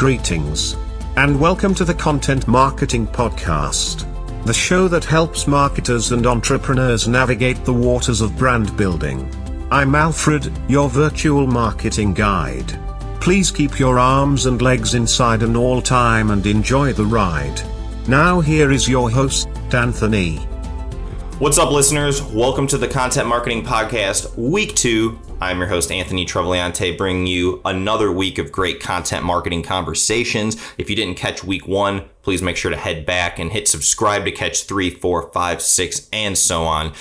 Greetings. And welcome to the Content Marketing Podcast, the show that helps marketers and entrepreneurs navigate the waters of brand building. I'm Alfred, your virtual marketing guide. Please keep your arms and legs inside an all time and enjoy the ride. Now, here is your host, Anthony. What's up, listeners? Welcome to the Content Marketing Podcast, Week 2. I'm your host, Anthony Trevelliante, bringing you another week of great content marketing conversations. If you didn't catch Week 1, please make sure to head back and hit subscribe to catch 3, 4, 5, 6, and so on.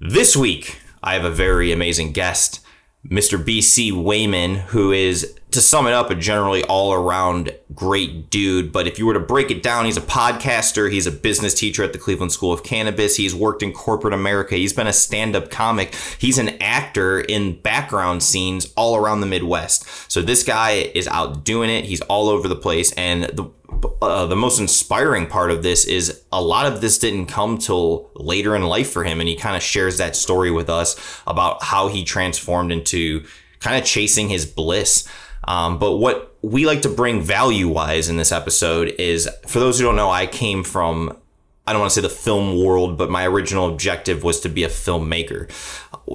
This week, I have a very amazing guest. Mr. BC Wehman, who is, to sum it up, a generally all around great dude. But if you were to break it down, he's a podcaster, he's a business teacher at the Cleveland School of Cannabis, he's worked in corporate America, he's been a stand up comic, he's an actor in background scenes all around the Midwest. So this guy is out doing it, he's all over the place. And the uh, the most inspiring part of this is a lot of this didn't come till later in life for him and he kind of shares that story with us about how he transformed into kind of chasing his bliss um, but what we like to bring value wise in this episode is for those who don't know i came from I don't want to say the film world, but my original objective was to be a filmmaker.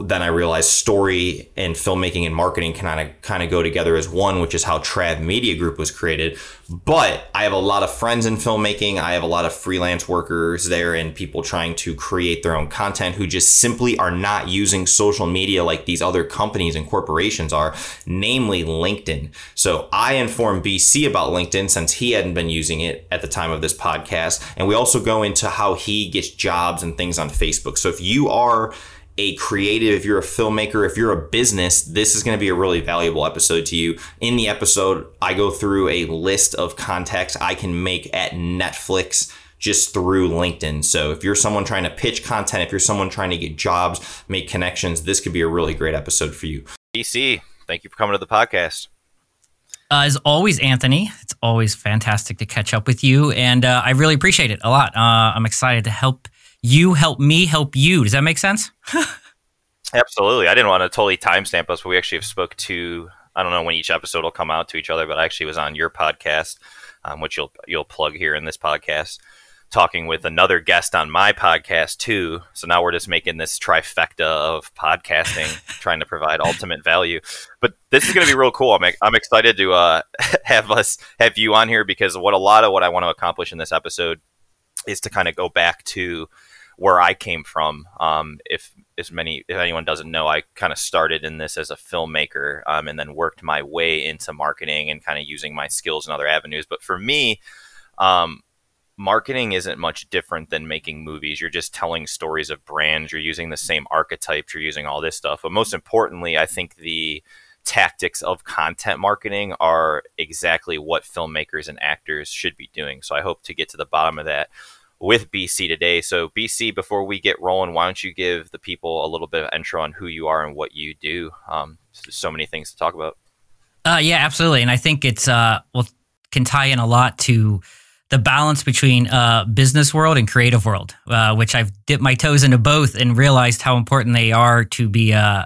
Then I realized story and filmmaking and marketing kind of kind of go together as one, which is how Trav Media Group was created. But I have a lot of friends in filmmaking. I have a lot of freelance workers there and people trying to create their own content who just simply are not using social media like these other companies and corporations are, namely LinkedIn. So I informed BC about LinkedIn since he hadn't been using it at the time of this podcast. And we also go into how he gets jobs and things on Facebook. So if you are a creative, if you're a filmmaker, if you're a business, this is going to be a really valuable episode to you. In the episode, I go through a list of contacts I can make at Netflix just through LinkedIn. So if you're someone trying to pitch content, if you're someone trying to get jobs, make connections, this could be a really great episode for you. BC, thank you for coming to the podcast. Uh, as always, Anthony, it's always fantastic to catch up with you, and uh, I really appreciate it a lot. Uh, I'm excited to help you help me help you. Does that make sense? Absolutely. I didn't want to totally timestamp us, but we actually have spoke to. I don't know when each episode will come out to each other, but I actually was on your podcast, um, which you'll you'll plug here in this podcast, talking with another guest on my podcast too. So now we're just making this trifecta of podcasting, trying to provide ultimate value. But this is going to be real cool. I'm I'm excited to uh, have us have you on here because what a lot of what I want to accomplish in this episode is to kind of go back to where I came from. Um, if as many if anyone doesn't know, I kind of started in this as a filmmaker um, and then worked my way into marketing and kind of using my skills in other avenues. But for me, um, marketing isn't much different than making movies. You're just telling stories of brands. You're using the same archetypes. You're using all this stuff. But most importantly, I think the tactics of content marketing are exactly what filmmakers and actors should be doing. So I hope to get to the bottom of that with BC today. So, BC, before we get rolling, why don't you give the people a little bit of intro on who you are and what you do? Um, so many things to talk about. Uh, yeah, absolutely. And I think it's, uh, well, can tie in a lot to the balance between uh, business world and creative world, uh, which I've dipped my toes into both and realized how important they are to be uh,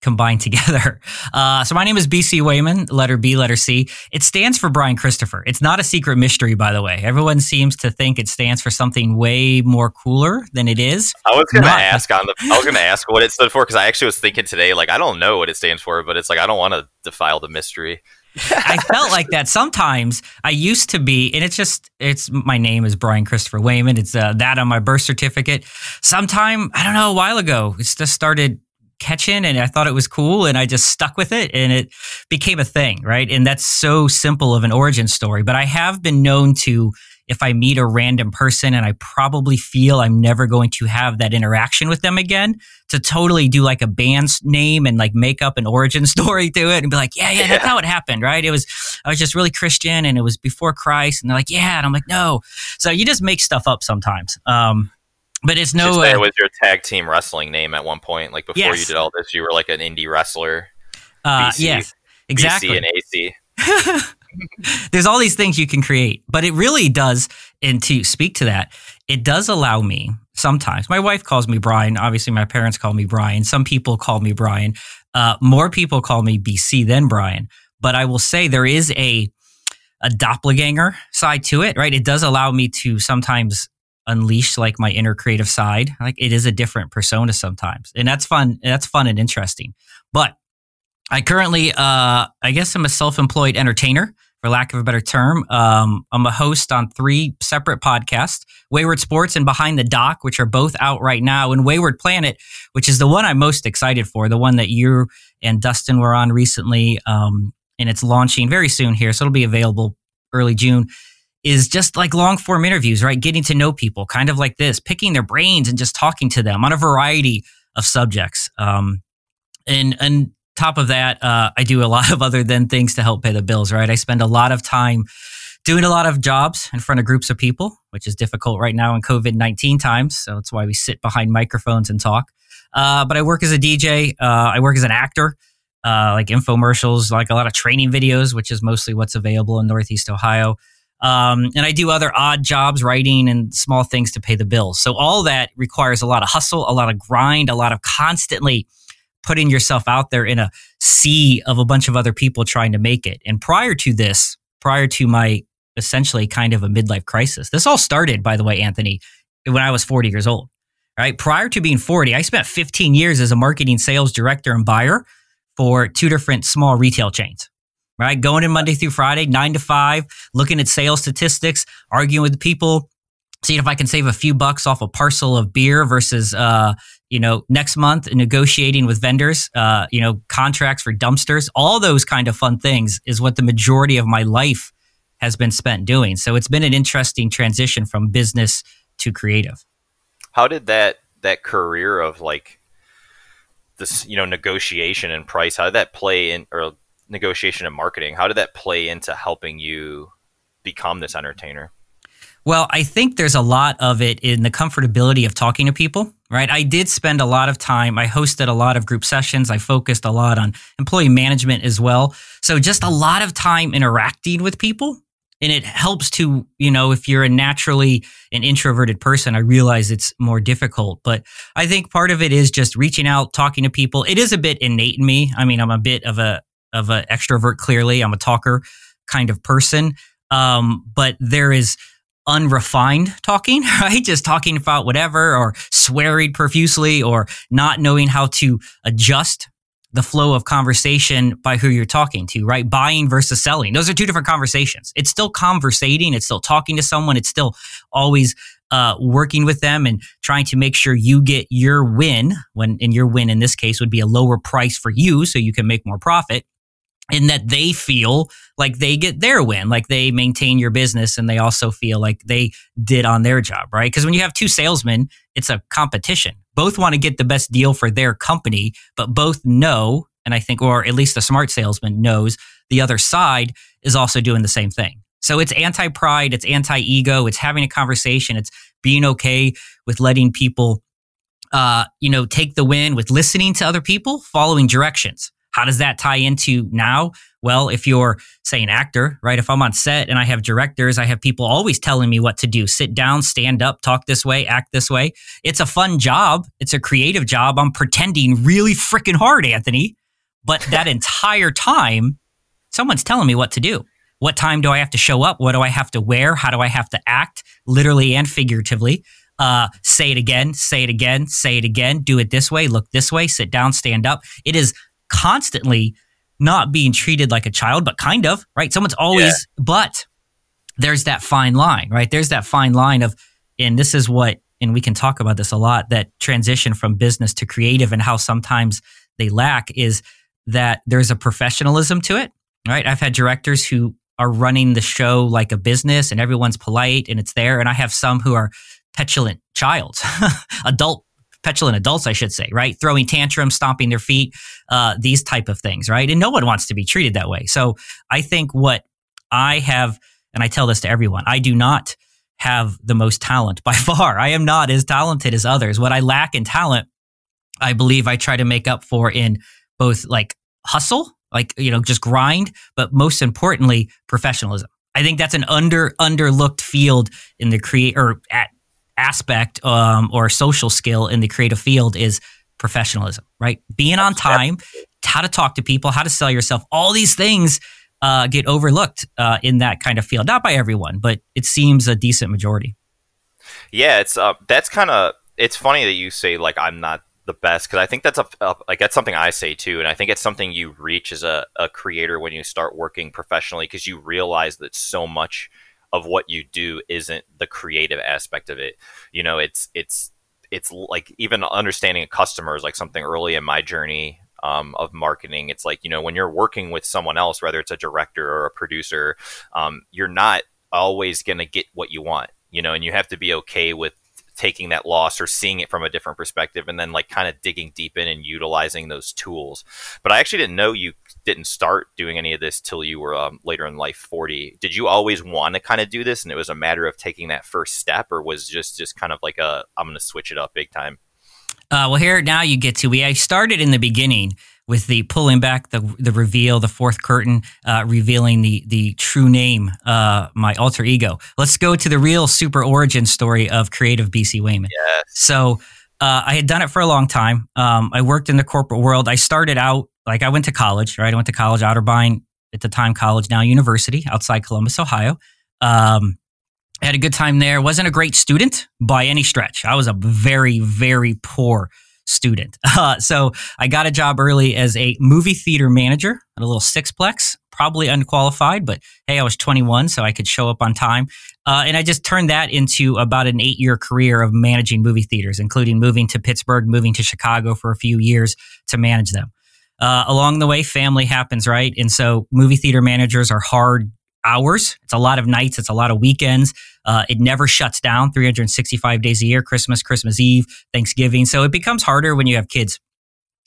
combined together. Uh, so my name is BC Wehman, letter B, letter C. It stands for Brian Christopher. It's not a secret mystery, by the way. Everyone seems to think it stands for something way more cooler than it is. I was going to ask on the. I was going to ask what it stood for because I actually was thinking today, like I don't know what it stands for, but it's like I don't want to defile the mystery. I felt like that sometimes. I used to be, and it's just it's my name is Brian Christopher Wehman. It's uh, that on my birth certificate. Sometime I don't know a while ago, it's just started catching and I thought it was cool and I just stuck with it and it became a thing, right? And that's so simple of an origin story. But I have been known to, if I meet a random person and I probably feel I'm never going to have that interaction with them again, to totally do like a band's name and like make up an origin story to it and be like, yeah, yeah, that's how it happened, right? It was, I was just really Christian and it was before Christ. And they're like, yeah. And I'm like, no. So you just make stuff up sometimes. Um, but it's no. It was your tag team wrestling name at one point. Like before yes. you did all this, you were like an indie wrestler. Uh, BC, yes, exactly. BC and AC. There's all these things you can create, but it really does. And to speak to that, it does allow me sometimes. My wife calls me Brian. Obviously, my parents call me Brian. Some people call me Brian. Uh, more people call me BC than Brian. But I will say there is a a doppelganger side to it, right? It does allow me to sometimes unleash like my inner creative side. Like it is a different persona sometimes. And that's fun. That's fun and interesting. But I currently, uh, I guess I'm a self-employed entertainer for lack of a better term. Um, I'm a host on three separate podcasts Wayward Sports and Behind the Dock, which are both out right now, and Wayward Planet, which is the one I'm most excited for, the one that you and Dustin were on recently. Um, and it's launching very soon here. So it'll be available early June. Is just like long form interviews, right? Getting to know people, kind of like this, picking their brains and just talking to them on a variety of subjects. Um, and and top of that, uh, I do a lot of other than things to help pay the bills, right? I spend a lot of time doing a lot of jobs in front of groups of people, which is difficult right now in COVID 19 times. So that's why we sit behind microphones and talk. Uh, but I work as a DJ, uh, I work as an actor. Uh, like infomercials, like a lot of training videos, which is mostly what's available in Northeast Ohio. Um, and I do other odd jobs, writing and small things to pay the bills. So all that requires a lot of hustle, a lot of grind, a lot of constantly putting yourself out there in a sea of a bunch of other people trying to make it. And prior to this, prior to my essentially kind of a midlife crisis, this all started, by the way, Anthony, when I was 40 years old. Right. Prior to being 40, I spent 15 years as a marketing sales director and buyer for two different small retail chains. Right. Going in Monday through Friday, nine to five, looking at sales statistics, arguing with people, seeing if I can save a few bucks off a parcel of beer versus, uh, you know, next month negotiating with vendors, uh, you know, contracts for dumpsters, all those kind of fun things is what the majority of my life has been spent doing. So it's been an interesting transition from business to creative. How did that that career of like this, you know, negotiation and price, how did that play in or negotiation and marketing, how did that play into helping you become this entertainer? Well, I think there's a lot of it in the comfortability of talking to people, right? I did spend a lot of time. I hosted a lot of group sessions. I focused a lot on employee management as well. So just a lot of time interacting with people. And it helps to, you know, if you're a naturally an introverted person, I realize it's more difficult. But I think part of it is just reaching out, talking to people. It is a bit innate in me. I mean, I'm a bit of a of an extrovert, clearly. I'm a talker kind of person. Um, but there is unrefined talking, right? Just talking about whatever or swearing profusely or not knowing how to adjust the flow of conversation by who you're talking to, right? Buying versus selling. Those are two different conversations. It's still conversating. It's still talking to someone. It's still always uh, working with them and trying to make sure you get your win when, and your win in this case would be a lower price for you so you can make more profit in that they feel like they get their win, like they maintain your business and they also feel like they did on their job, right? Because when you have two salesmen, it's a competition. Both want to get the best deal for their company, but both know, and I think, or at least the smart salesman knows, the other side is also doing the same thing. So it's anti pride, it's anti ego, it's having a conversation, it's being okay with letting people, uh, you know, take the win, with listening to other people, following directions how does that tie into now? Well, if you're, say, an actor, right? If I'm on set and I have directors, I have people always telling me what to do sit down, stand up, talk this way, act this way. It's a fun job. It's a creative job. I'm pretending really freaking hard, Anthony. But that entire time, someone's telling me what to do. What time do I have to show up? What do I have to wear? How do I have to act, literally and figuratively? Uh, say it again, say it again, say it again, do it this way, look this way, sit down, stand up. It is constantly not being treated like a child, but kind of, right? Someone's always, yeah. but there's that fine line, right? There's that fine line of, and this is what, and we can talk about this a lot, that transition from business to creative and how sometimes they lack is that there's a professionalism to it, right? I've had directors who are running the show like a business and everyone's polite and it's there. And I have some who are petulant child, adult petulant adults, I should say, right? Throwing tantrums, stomping their feet, uh, these type of things, right? And no one wants to be treated that way. So I think what I have, and I tell this to everyone, I do not have the most talent by far. I am not as talented as others. What I lack in talent, I believe I try to make up for in both like hustle, like, you know, just grind, but most importantly, professionalism. I think that's an under underlooked field in the create or at aspect um, or social skill in the creative field is professionalism, right? Being on time, how to talk to people, how to sell yourself, all these things uh, get overlooked uh, in that kind of field. Not by everyone, but it seems a decent majority. Yeah, it's uh, that's kind of it's funny that you say like I'm not the best because I think that's a, a, like that's something I say too, and I think it's something you reach as a, a creator when you start working professionally because you realize that so much of what you do isn't the creative aspect of it. You know, it's it's it's like even understanding a customer is like something early in my journey um, of marketing. It's like you know when you're working with someone else, whether it's a director or a producer, um, you're not always going to get what you want. You know, and you have to be okay with taking that loss or seeing it from a different perspective and then like kind of digging deep in and utilizing those tools. But i actually didn't know you didn't start doing any of this till you were um, later in life 40 did you always want to kind of do this and it was a matter of taking that first step or was just just kind of like a i'm gonna switch it up big time uh, well here now you get to. We i started in the beginning with the pulling back the the reveal, the fourth curtain, uh, revealing the the true name, uh, my alter ego. Let's go to the real super origin story of creative BC Wehman. Yes. So uh, I had done it for a long time. Um, I worked in the corporate world. I started out like I went to college, right? I went to college, Otterbein at the time, college now university outside Columbus, Ohio. Um, I had a good time there. wasn't a great student by any stretch. I was a very, very poor student. Uh, so I got a job early as a movie theater manager at a little sixplex, probably unqualified, but hey, I was 21, so I could show up on time. Uh, and I just turned that into about an eight year career of managing movie theaters, including moving to Pittsburgh, moving to Chicago for a few years to manage them. Uh, along the way, family happens, right? And so movie theater managers are hard hours. It's a lot of nights. It's a lot of weekends. Uh, it never shuts down 365 days a year, Christmas, Christmas Eve, Thanksgiving. So it becomes harder when you have kids.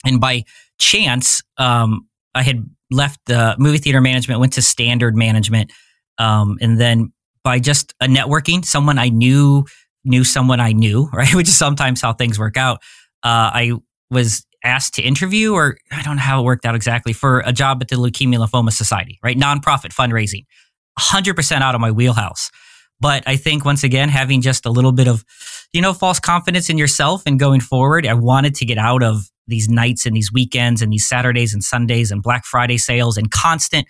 And by chance, um, I had left the movie theater management, went to standard management. Um, and then by just a networking, someone I knew knew someone I knew, right? Which is sometimes how things work out. Uh, I was asked to interview, or I don't know how it worked out exactly, for a job at the Leukemia Lymphoma Society, right? Nonprofit fundraising. 100% out of my wheelhouse. But I think once again, having just a little bit of, you know, false confidence in yourself and going forward, I wanted to get out of these nights and these weekends and these Saturdays and Sundays and Black Friday sales and constant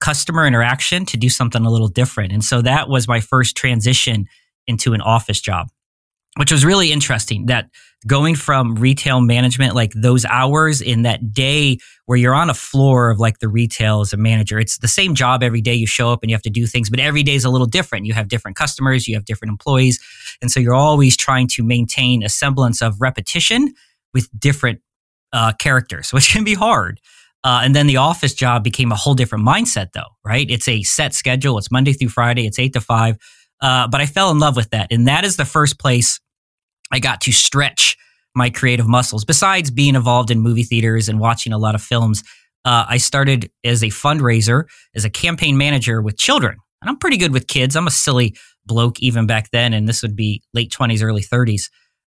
customer interaction to do something a little different. And so that was my first transition into an office job which was really interesting that going from retail management like those hours in that day where you're on a floor of like the retail as a manager it's the same job every day. You show up and you have to do things but every day is a little different. You have different customers you have different employees and so you're always trying to maintain a semblance of repetition with different uh, characters which can be hard. Uh, and then the office job became a whole different mindset though right? It's a set schedule. It's monday through friday. It's eight to five. Uh, but i fell in love with that. And that is the first place I got to stretch my creative muscles. Besides being involved in movie theaters and watching a lot of films, uh, I started as a fundraiser, as a campaign manager with children. And I'm pretty good with kids. I'm a silly bloke even back then, and this would be late 20s, early 30s.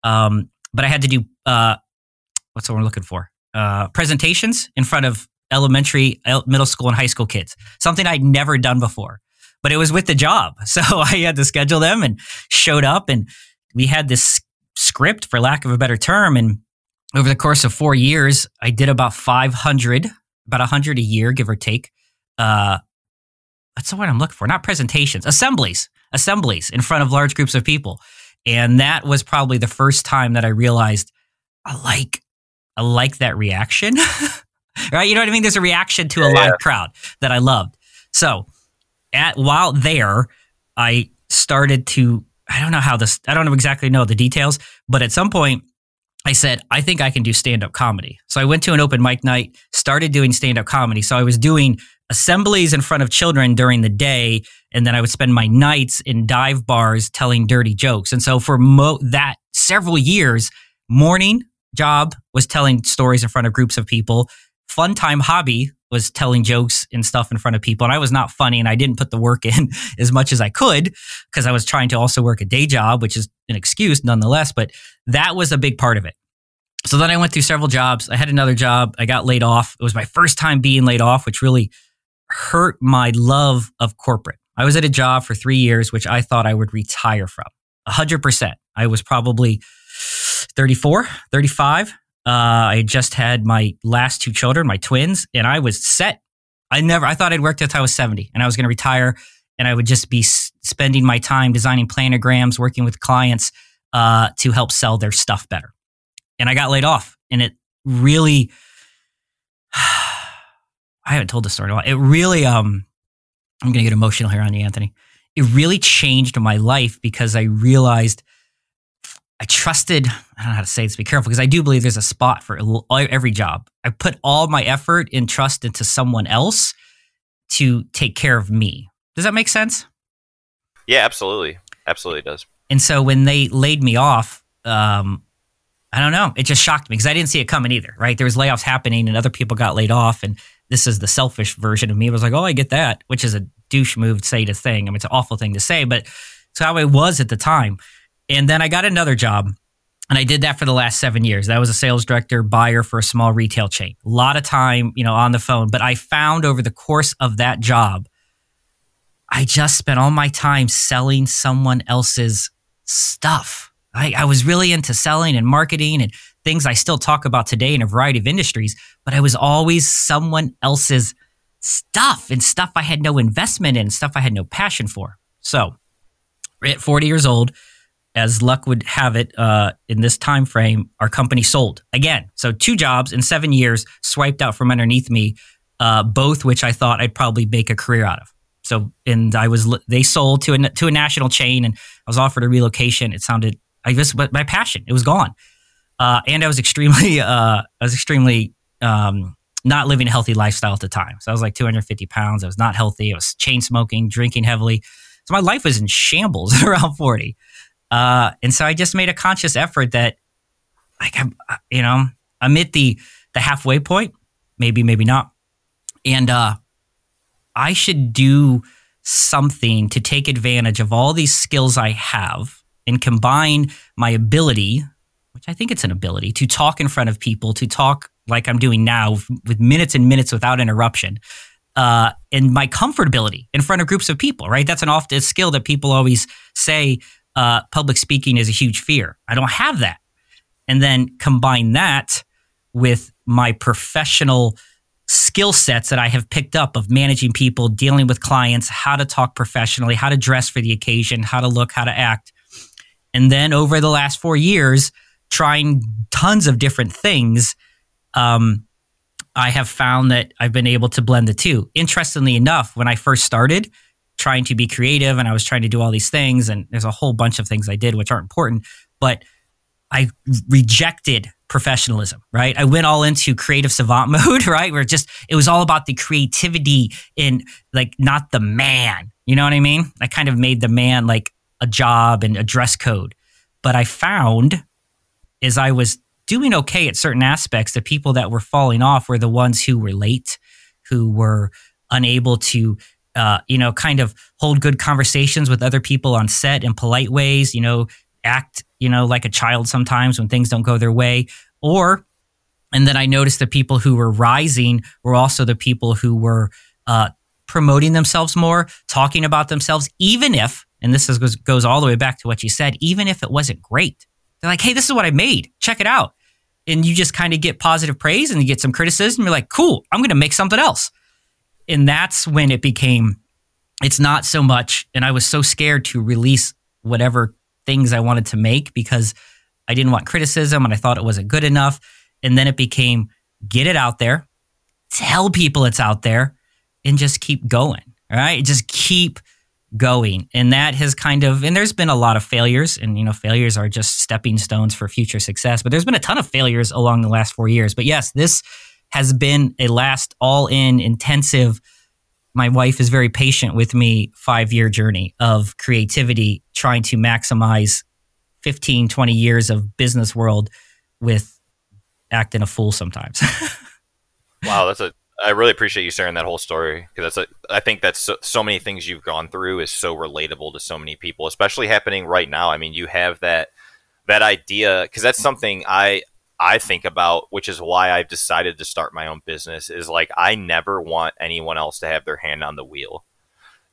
Um, but I had to do uh, what's what we're looking for? Uh, presentations in front of elementary, middle school, and high school kids. Something I'd never done before. But it was with the job, so I had to schedule them and showed up, and we had this script, for lack of a better term. And over the course of four years, I did about 500, about 100 a year, give or take. Uh, that's the word I'm looking for. Not presentations, assemblies, assemblies in front of large groups of people. And that was probably the first time that I realized I like, I like that reaction. right? You know what I mean? There's a reaction to a yeah, live yeah. crowd that I loved. So at while there, I started to I don't know how this, I don't exactly know the details, but at some point I said, I think I can do stand up comedy. So I went to an open mic night, started doing stand up comedy. So I was doing assemblies in front of children during the day. And then I would spend my nights in dive bars telling dirty jokes. And so for mo- that several years, morning job was telling stories in front of groups of people. Fun time hobby was telling jokes and stuff in front of people. And I was not funny and I didn't put the work in as much as I could because I was trying to also work a day job, which is an excuse nonetheless. But that was a big part of it. So then I went through several jobs. I had another job. I got laid off. It was my first time being laid off, which really hurt my love of corporate. I was at a job for three years, which I thought I would retire from 100%. I was probably 34, 35. Uh, I just had my last two children, my twins, and I was set I never, I thought I'd worked until I was 70 and I was going to retire and I would just be s- spending my time designing planograms, working with clients uh, to help sell their stuff better. And I got laid off and it really, I haven't told the story a lot. It really, um, I'm going to get emotional here on you, Anthony. It really changed my life because I realized I trusted, I don't know how to say this, be careful, because I do believe there's a spot for every job. I put all my effort and trust into someone else to take care of me. Does that make sense? Yeah, absolutely. Absolutely does. And so when they laid me off, um, I don't know, it just shocked me because I didn't see it coming either, right? There was layoffs happening and other people got laid off. And this is the selfish version of me. I was like, oh, I get that, which is a douche move to say to thing. I mean, it's an awful thing to say, but it's how it was at the time. And then I got another job and I did that for the last seven years. That was a sales director, buyer for a small retail chain. A lot of time, you know, on the phone. But I found over the course of that job, I just spent all my time selling someone else's stuff. I, I was really into selling and marketing and things I still talk about today in a variety of industries, but I was always someone else's stuff and stuff I had no investment in, stuff I had no passion for. So, at 40 years old, as luck would have it, uh, in this time frame, our company sold again. So two jobs in seven years swiped out from underneath me, uh, both which I thought I'd probably make a career out of. So, and I was they sold to a to a national chain, and I was offered a relocation. It sounded I just but my passion it was gone, uh, and I was extremely uh, I was extremely um, not living a healthy lifestyle at the time. So I was like 250 pounds. I was not healthy. I was chain smoking, drinking heavily. So my life was in shambles around 40. Uh, and so I just made a conscious effort that, like, I'm, uh, you know, I'm at the the halfway point, maybe, maybe not, and uh, I should do something to take advantage of all these skills I have and combine my ability, which I think it's an ability, to talk in front of people, to talk like I'm doing now with minutes and minutes without interruption. Uh, and my comfortability in front of groups of people, right? That's an often skill that people always say uh, public speaking is a huge fear. I don't have that. And then combine that with my professional skill sets that I have picked up of managing people, dealing with clients, how to talk professionally, how to dress for the occasion, how to look, how to act. And then over the last four years, trying tons of different things um, I have found that I've been able to blend the two. Interestingly enough, when I first started trying to be creative and I was trying to do all these things, and there's a whole bunch of things I did which aren't important, but I rejected professionalism, right? I went all into creative savant mode, right? Where just it was all about the creativity in like not the man. You know what I mean? I kind of made the man like a job and a dress code. But I found as I was doing okay at certain aspects. The people that were falling off were the ones who were late, who were unable to, uh, you know, kind of hold good conversations with other people on set in polite ways, you know, act, you know, like a child sometimes when things don't go their way. Or, and then I noticed the people who were rising were also the people who were uh, promoting themselves more, talking about themselves, even if, and this is, goes, goes all the way back to what you said, even if it wasn't great. They're like, hey, this is what I made. Check it out and you just kind of get positive praise and you get some criticism. You're like, cool, I'm going to make something else. And that's when it became, it's not so much. And I was so scared to release whatever things I wanted to make because I didn't want criticism and I thought it wasn't good enough. And then it became, get it out there, tell people it's out there, and just keep going. All right. Just keep going. And that has kind of, and there's been a lot of failures, and you know, failures are just stepping stones for future success. But there's been a ton of failures along the last four years. But yes, this has been a last all in intensive. My wife is very patient with me, five year journey of creativity, trying to maximize 15, 20 years of business world with acting a fool sometimes. wow, that's a I really appreciate you sharing that whole story because that's a, I think that's so, so, many things you've gone through is so relatable to so many people, especially happening right now. I mean, you have that that idea because that's something I I think about, which is why I've decided to start my own business. Is like I never want anyone else to have their hand on the wheel,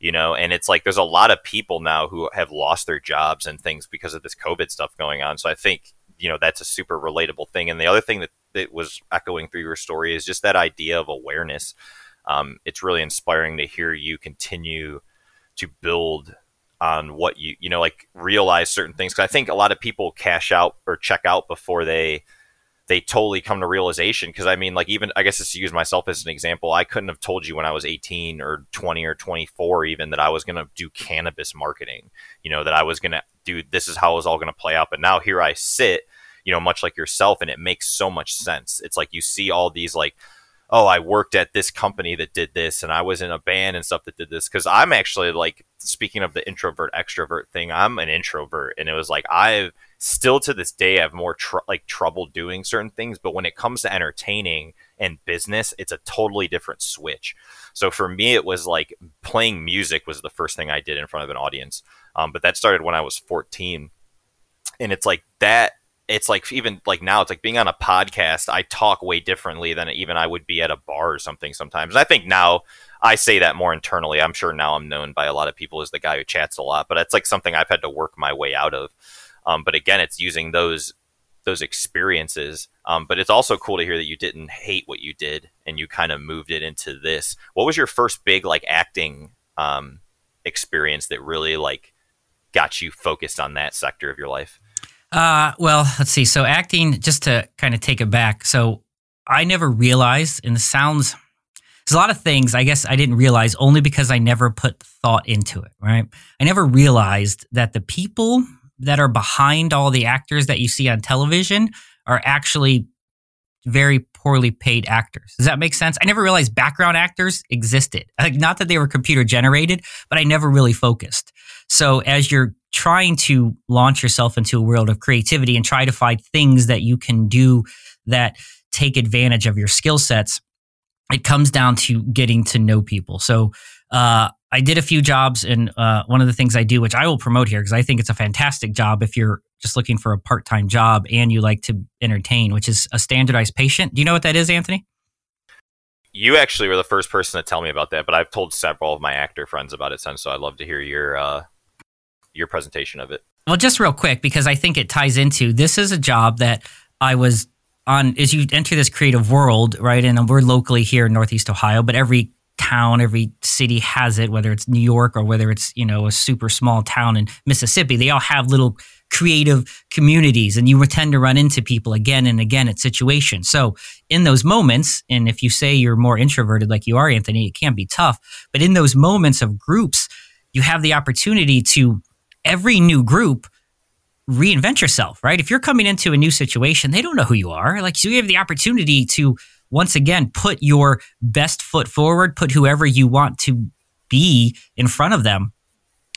you know. And it's like there's a lot of people now who have lost their jobs and things because of this COVID stuff going on. So I think you know that's a super relatable thing. And the other thing that that was echoing through your story is just that idea of awareness. um, it's really inspiring to hear you continue to build on what you you know like realize certain things because i think a lot of people cash out or check out before they they totally come to realization because i mean like even i guess just to use myself as an example i couldn't have told you when i was 18 or 20 or 24 even that i was going to do cannabis marketing you know that i was going to do this is how it was all going to play out but now here i sit you know much like yourself and it makes so much sense it's like you see all these like oh, I worked at this company that did this, and I was in a band and stuff that did this. Because I'm actually like speaking of the introvert extrovert thing, I'm an introvert, and it was like I still to this day I have more tr- like trouble doing certain things. But when it comes to entertaining and business, it's a totally different switch. So for me, it was like playing music was the first thing I did in front of an audience. Um, but that started when I was 14, and it's like that it's like even like now it's like being on a podcast i talk way differently than even i would be at a bar or something sometimes and i think now i say that more internally i'm sure now i'm known by a lot of people as the guy who chats a lot but it's like something i've had to work my way out of um, but again it's using those those experiences um, but it's also cool to hear that you didn't hate what you did and you kind of moved it into this what was your first big like acting um, experience that really like got you focused on that sector of your life uh, well, let's see. So acting, just to kind of take it back. So I never realized, and the sounds, there's a lot of things I guess I didn't realize only because I never put thought into it, right? I never realized that the people that are behind all the actors that you see on television are actually very poorly paid actors. Does that make sense? I never realized background actors existed. Like not that they were computer generated, but I never really focused. So as you're trying to launch yourself into a world of creativity and try to find things that you can do that take advantage of your skill sets, it comes down to getting to know people. So, uh, I did a few jobs, and uh, one of the things I do, which I will promote here because I think it's a fantastic job if you're just looking for a part time job and you like to entertain, which is a standardized patient. Do you know what that is, Anthony? You actually were the first person to tell me about that, but I've told several of my actor friends about it since, so I'd love to hear your uh, your presentation of it. Well, just real quick, because I think it ties into this is a job that I was on as you enter this creative world, right? And we're locally here in Northeast Ohio, but every town, every city has it, whether it's New York or whether it's, you know, a super small town in Mississippi. They all have little creative communities and you tend to run into people again and again at situations. So in those moments, and if you say you're more introverted like you are, Anthony, it can be tough. But in those moments of groups, you have the opportunity to every new group reinvent yourself, right? If you're coming into a new situation, they don't know who you are. Like, so you have the opportunity to once again put your best foot forward, put whoever you want to be in front of them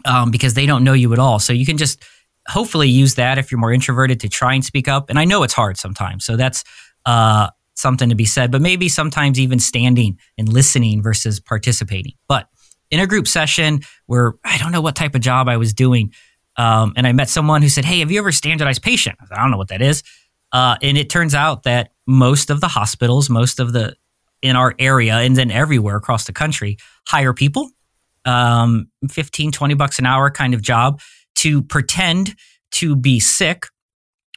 um, because they don't know you at all. So you can just hopefully use that if you're more introverted to try and speak up. And I know it's hard sometimes. So that's uh, something to be said, but maybe sometimes even standing and listening versus participating. But in a group session where I don't know what type of job I was doing. Um, and I met someone who said, Hey, have you ever standardized patient? I, said, I don't know what that is. Uh, and it turns out that most of the hospitals, most of the in our area and then everywhere across the country hire people, um, 15, 20 bucks an hour kind of job to pretend to be sick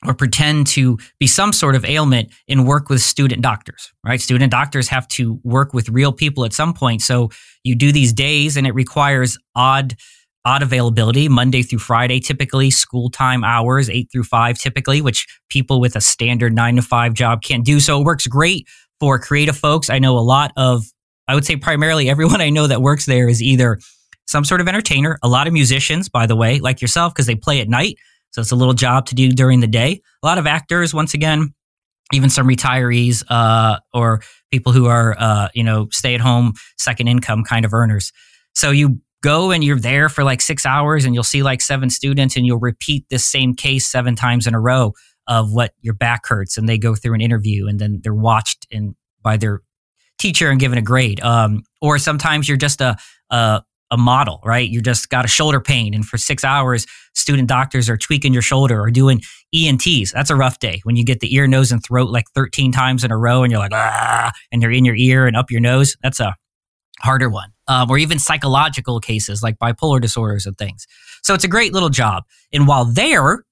or pretend to be some sort of ailment and work with student doctors, right? Student doctors have to work with real people at some point. So you do these days and it requires odd odd availability Monday through Friday, typically school time hours, eight through five, typically, which people with a standard nine to five job can't do. So it works great for creative folks. I know a lot of, I would say primarily everyone I know that works there is either some sort of entertainer, a lot of musicians, by the way, like yourself, because they play at night. So it's a little job to do during the day. A lot of actors, once again, even some retirees uh, or people who are, uh, you know, stay at home, second income kind of earners. So you go and you're there for like six hours and you'll see like seven students and you'll repeat this same case seven times in a row of what your back hurts and they go through an interview and then they're watched in by their teacher and given a grade. Um, or sometimes you're just a, a a model, right? You just got a shoulder pain, and for six hours, student doctors are tweaking your shoulder or doing ENTs. That's a rough day when you get the ear, nose, and throat like 13 times in a row, and you're like, ah, and they're in your ear and up your nose. That's a harder one. Um, or even psychological cases like bipolar disorders and things. So it's a great little job. And while they're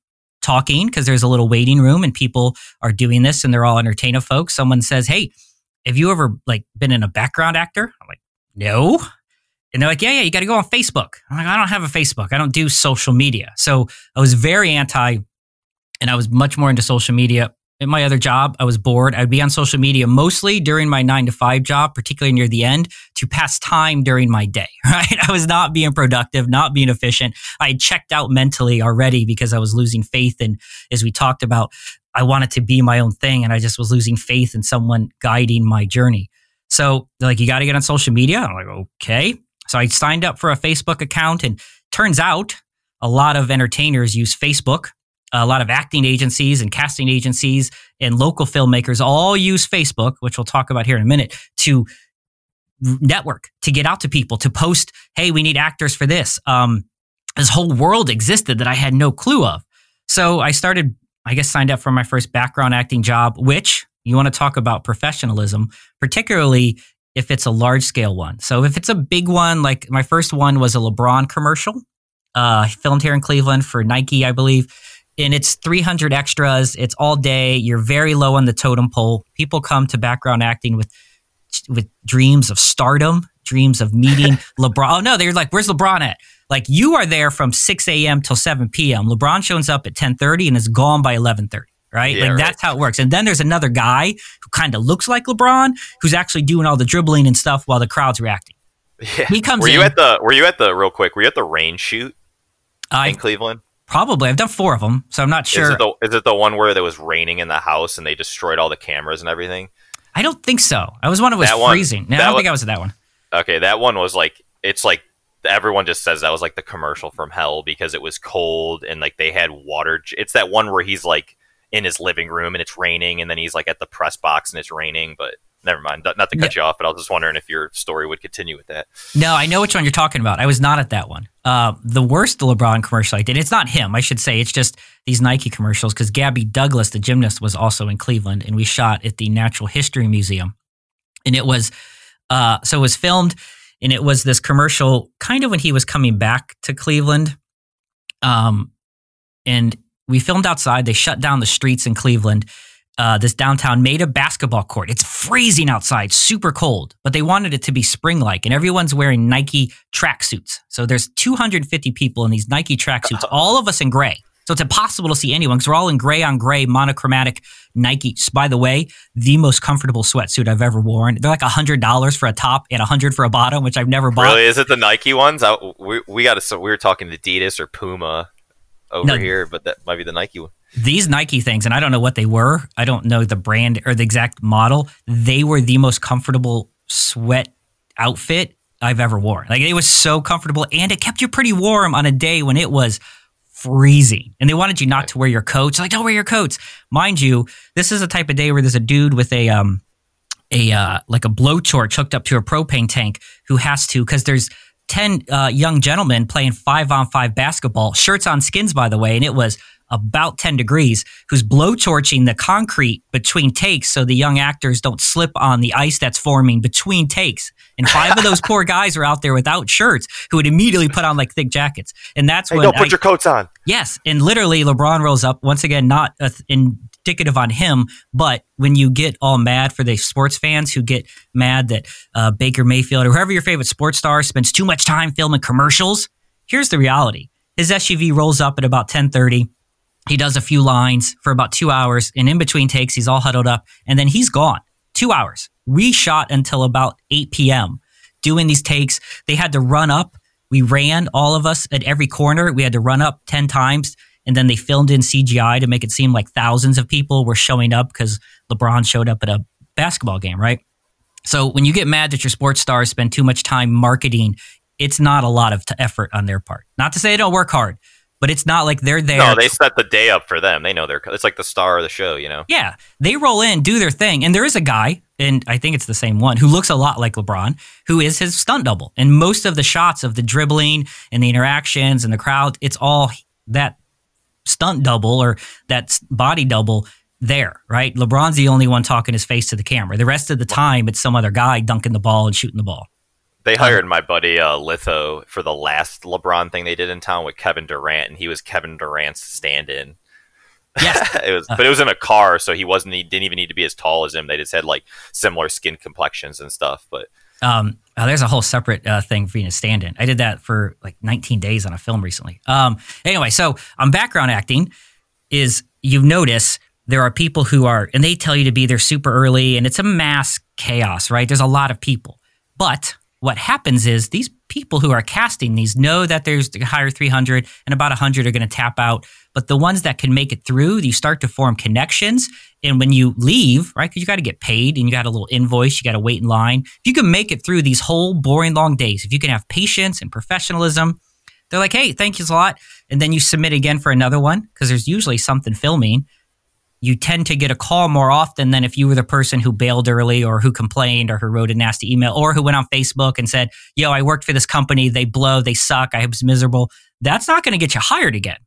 talking, because there's a little waiting room and people are doing this and they're all entertainer folks, someone says, Hey, have you ever like been in a background actor? I'm like, no. And they're like, yeah, yeah, you got to go on Facebook. I'm like, I don't have a Facebook. I don't do social media. So I was very anti, and I was much more into social media. In my other job, I was bored. I'd be on social media mostly during my nine to five job, particularly near the end, to pass time during my day, right? I was not being productive, not being efficient. I had checked out mentally already because I was losing faith. And as we talked about, I wanted to be my own thing and I just was losing faith in someone guiding my journey. So like, you got to get on social media. I'm like, okay. So I signed up for a Facebook account and turns out a lot of entertainers use Facebook. A lot of acting agencies and casting agencies and local filmmakers all use Facebook, which we'll talk about here in a minute, to network, to get out to people, to post, hey, we need actors for this. Um, this whole world existed that I had no clue of. So I started, I guess, signed up for my first background acting job, which you want to talk about professionalism, particularly if it's a large scale one. So if it's a big one, like my first one was a LeBron commercial, uh, filmed here in Cleveland for Nike, I believe. And it's 300 extras. It's all day. You're very low on the totem pole. People come to background acting with with dreams of stardom, dreams of meeting LeBron. Oh no, they're like, "Where's LeBron at?" Like you are there from 6 a.m. till 7 p.m. LeBron shows up at 10:30 and is gone by 11:30 right? Yeah, like right. that's how it works. And then there's another guy who kind of looks like LeBron who's actually doing all the dribbling and stuff while the crowd's reacting. Yeah. He comes Were you in- at the? Were you at the? Real quick. Were you at the rain shoot I in Cleveland? Probably I've done four of them, so I'm not Is sure. it the? Is it the one where there was raining in the house and they destroyed all the cameras and everything? I don't think so. I was one that was That one- freezing. No, I don't one- think I was at that one. Okay, that one was like it's like everyone just says that was like the commercial from hell because it was cold and like they had water. It's that one where he's like in his living room and it's raining, and then he's like at the press box and it's raining. But never mind, not to cut you off, but I was just wondering if your story would continue with that. No, I know which one you're talking about. I was not at that one. Uh, the worst LeBron commercial I did. It's not him, I should say. It's just these Nike commercials because Gabby Douglas, the gymnast, was also in Cleveland, and we shot at the Natural History Museum, and it was uh, so it was filmed, and it was this commercial kind of when he was coming back to Cleveland, um, and we filmed outside. They shut down the streets in Cleveland. Uh, this downtown made a basketball court. It's freezing outside, super cold, but they wanted it to be spring like, and everyone's wearing Nike tracksuits. So there's 250 people in these Nike tracksuits, all of us in gray. So it's impossible to see anyone because we're all in gray on gray monochromatic Nike. By the way, the most comfortable sweatsuit I've ever worn. They're like hundred dollars for a top and a hundred for a bottom, which I've never bought. Really, is it the Nike ones? I, we we got to. So we were talking Adidas or Puma over No. here, but that might be the Nike one. These Nike things, and I don't know what they were. I don't know the brand or the exact model. They were the most comfortable sweat outfit I've ever worn. Like it was so comfortable, and it kept you pretty warm on a day when it was freezing. And they wanted you not to wear your coats. Like don't wear your coats, mind you. This is a type of day where there's a dude with a um a uh, like a blowtorch hooked up to a propane tank who has to because there's 10 uh, young gentlemen playing five on five basketball shirts on skins by the way and it was about 10 degrees who's blowtorching the concrete between takes so the young actors don't slip on the ice that's forming between takes and five of those poor guys are out there without shirts who would immediately put on like thick jackets and that's Hey, when don't put I- your coats on. Yes, and literally LeBron rolls up once again, not uh, indicative on him, but when you get all mad for the sports fans who get mad that uh, Baker Mayfield or whoever your favorite sports star spends too much time filming commercials, here's the reality: his SUV rolls up at about ten thirty. He does a few lines for about two hours, and in between takes, he's all huddled up, and then he's gone. Two hours. We shot until about 8 p.m. doing these takes. They had to run up. We ran, all of us, at every corner. We had to run up 10 times, and then they filmed in CGI to make it seem like thousands of people were showing up because LeBron showed up at a basketball game, right? So when you get mad that your sports stars spend too much time marketing, it's not a lot of t- effort on their part. Not to say they don't work hard, but it's not like they're there. No, they set the day up for them. They know they're. It's like the star of the show, you know. Yeah, they roll in, do their thing, and there is a guy, and I think it's the same one, who looks a lot like LeBron, who is his stunt double. And most of the shots of the dribbling and the interactions and the crowd, it's all that stunt double or that body double there, right? LeBron's the only one talking his face to the camera. The rest of the time, it's some other guy dunking the ball and shooting the ball. They hired my buddy uh, Litho for the last LeBron thing they did in town with Kevin Durant, and he was Kevin Durant's stand-in. Yes. it was, but it was in a car, so he wasn't. He didn't even need to be as tall as him. They just had like similar skin complexions and stuff. But Um, oh, there's a whole separate uh, thing for you to stand in. I did that for like 19 days on a film recently. Um, anyway, so on background acting, is you notice there are people who are, and they tell you to be there super early, and it's a mass chaos, right? There's a lot of people, but what happens is these people who are casting these know that there's a higher 300 and about 100 are going to tap out. But the ones that can make it through you start to form connections. And when you leave right because you got to get paid and you got a little invoice you got to wait in line. If you can make it through these whole boring long days if you can have patience and professionalism they're like hey thank you a lot. And then you submit again for another one because there's usually something filming you tend to get a call more often than if you were the person who bailed early or who complained or who wrote a nasty email or who went on Facebook and said, Yo, I worked for this company. They blow. They suck. I was miserable. That's not going to get you hired again.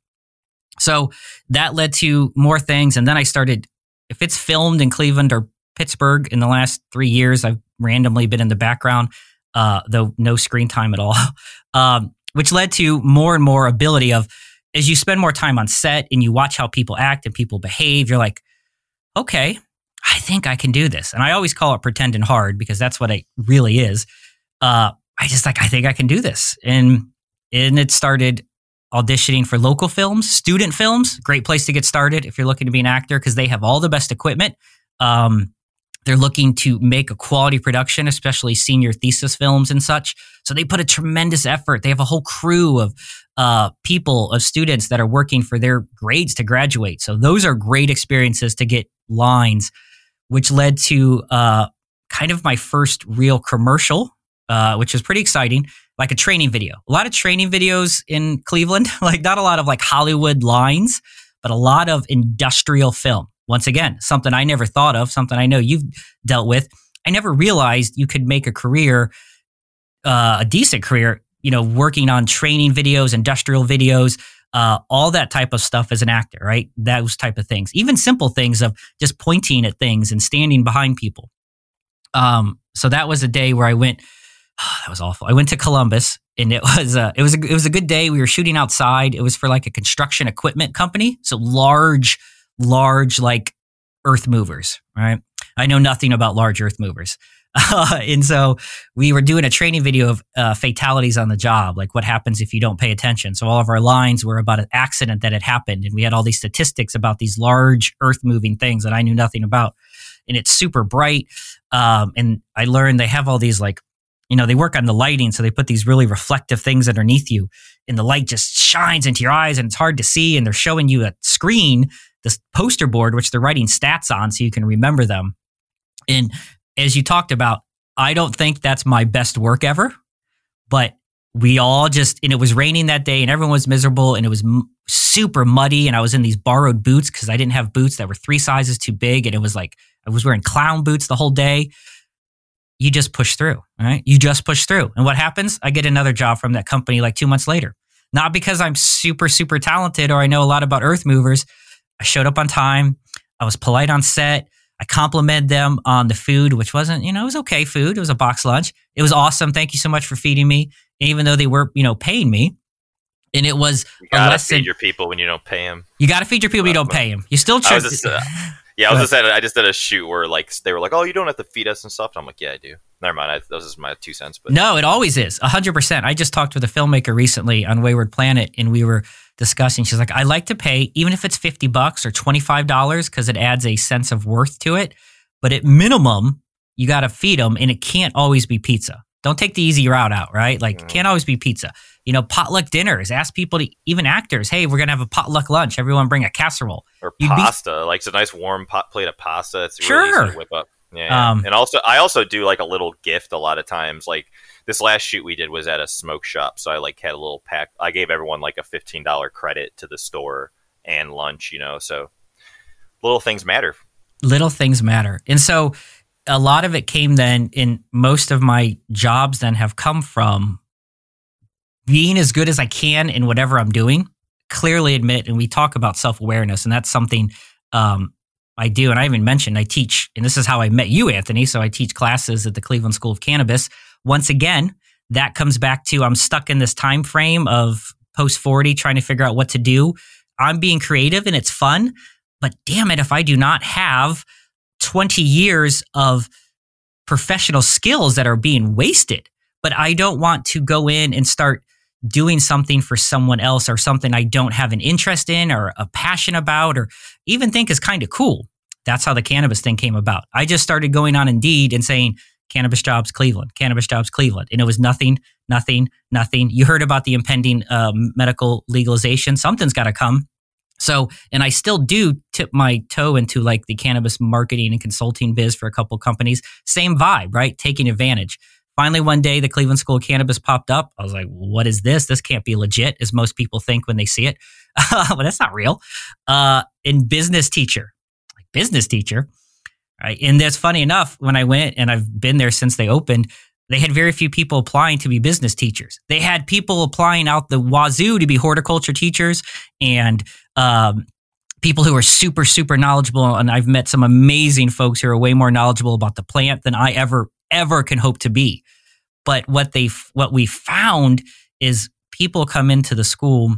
So that led to more things. And then I started, if it's filmed in Cleveland or Pittsburgh in the last three years, I've randomly been in the background, uh, though no screen time at all, um, which led to more and more ability of, as you spend more time on set and you watch how people act and people behave, you're like, okay, I think I can do this. And I always call it pretending hard because that's what it really is. Uh, I just like, I think I can do this. And, and it started auditioning for local films, student films, great place to get started if you're looking to be an actor because they have all the best equipment. Um, they're looking to make a quality production, especially senior thesis films and such. So they put a tremendous effort. They have a whole crew of uh, people, of students that are working for their grades to graduate. So those are great experiences to get lines, which led to uh, kind of my first real commercial, uh, which was pretty exciting, like a training video. A lot of training videos in Cleveland, like not a lot of like Hollywood lines, but a lot of industrial film. Once again, something I never thought of, something I know you've dealt with. I never realized you could make a career, uh, a decent career, you know, working on training videos, industrial videos, uh, all that type of stuff as an actor, right? Those type of things, even simple things of just pointing at things and standing behind people. Um, so that was a day where I went. Oh, that was awful. I went to Columbus, and it was a, it was a, it was a good day. We were shooting outside. It was for like a construction equipment company, so large large like earth movers, right? I know nothing about large earth movers. Uh, and so we were doing a training video of uh, fatalities on the job, like what happens if you don't pay attention. So all of our lines were about an accident that had happened. And we had all these statistics about these large earth moving things that I knew nothing about. And it's super bright. Um, and I learned they have all these like, you know, they work on the lighting. So they put these really reflective things underneath you and the light just shines into your eyes and it's hard to see. And they're showing you a screen this poster board, which they're writing stats on so you can remember them. And as you talked about, I don't think that's my best work ever, but we all just, and it was raining that day and everyone was miserable and it was m- super muddy. And I was in these borrowed boots because I didn't have boots that were three sizes too big. And it was like, I was wearing clown boots the whole day. You just push through, right? You just push through. And what happens? I get another job from that company like two months later. Not because I'm super, super talented or I know a lot about earth movers. I showed up on time. I was polite on set. I complimented them on the food, which wasn't, you know, it was okay food. It was a box lunch. It was awesome. Thank you so much for feeding me. And even though they were, you know, paying me, and it was you gotta lesson. feed your people when you don't pay them. you got to feed your people. You don't pay them. You still I try. was just, uh, Yeah, I was just saying. I just did a shoot where like they were like, "Oh, you don't have to feed us and stuff." And I'm like, "Yeah, I do." Never mind. I, those is my two cents. But No, it always is. 100%. I just talked with a filmmaker recently on Wayward Planet and we were discussing. She's like, I like to pay, even if it's 50 bucks or $25, because it adds a sense of worth to it. But at minimum, you got to feed them and it can't always be pizza. Don't take the easy route out, right? Like, Mm. can't always be pizza. You know, potluck dinners. Ask people to, even actors, hey, we're going to have a potluck lunch. Everyone bring a casserole. or You'd be- pasta, like it's a nice warm pot plate of pasta. It's really easy Sure. to whip up. Yeah, yeah. Um, and also I also do like a little gift a lot of times. Like this last shoot we did was at a smoke shop, so I like had a little pack. I gave everyone like a fifteen dollar credit to the store and lunch. You know, so little things matter. little things matter. And so a lot of it came then in most of my jobs then have come from being as good as I can in whatever I'm doing. Clearly admit, and we talk about self awareness, and that's something um, I do. And I even mentioned I teach, and this is how I met you, Anthony. So I teach classes at the Cleveland School of Cannabis. Once again, that comes back to I'm stuck in this time frame of post 40 trying to figure out what to do. I'm being creative and it's fun, but damn it, if I do not have 20 years of professional skills that are being wasted, but I don't want to go in and start doing something for someone else or something I don't have an interest in or a passion about or even think is kind of cool. That's how the cannabis thing came about. I just started going on Indeed and saying, cannabis jobs Cleveland, cannabis jobs Cleveland. And it was nothing, nothing, nothing. You heard about the impending um, medical legalization. Something's got to come. So, and I still do tip my toe into like the cannabis marketing and consulting biz for a couple companies. Same vibe, right? Taking advantage. Finally, one day, the Cleveland School of Cannabis popped up. I was like, what is this? This can't be legit, as most people think when they see it. but that's not real. Uh, in business teacher, like business teacher. Right. And that's funny enough, when I went and I've been there since they opened, they had very few people applying to be business teachers. They had people applying out the wazoo to be horticulture teachers and um, people who are super, super knowledgeable. And I've met some amazing folks who are way more knowledgeable about the plant than I ever ever can hope to be. But what they what we found is people come into the school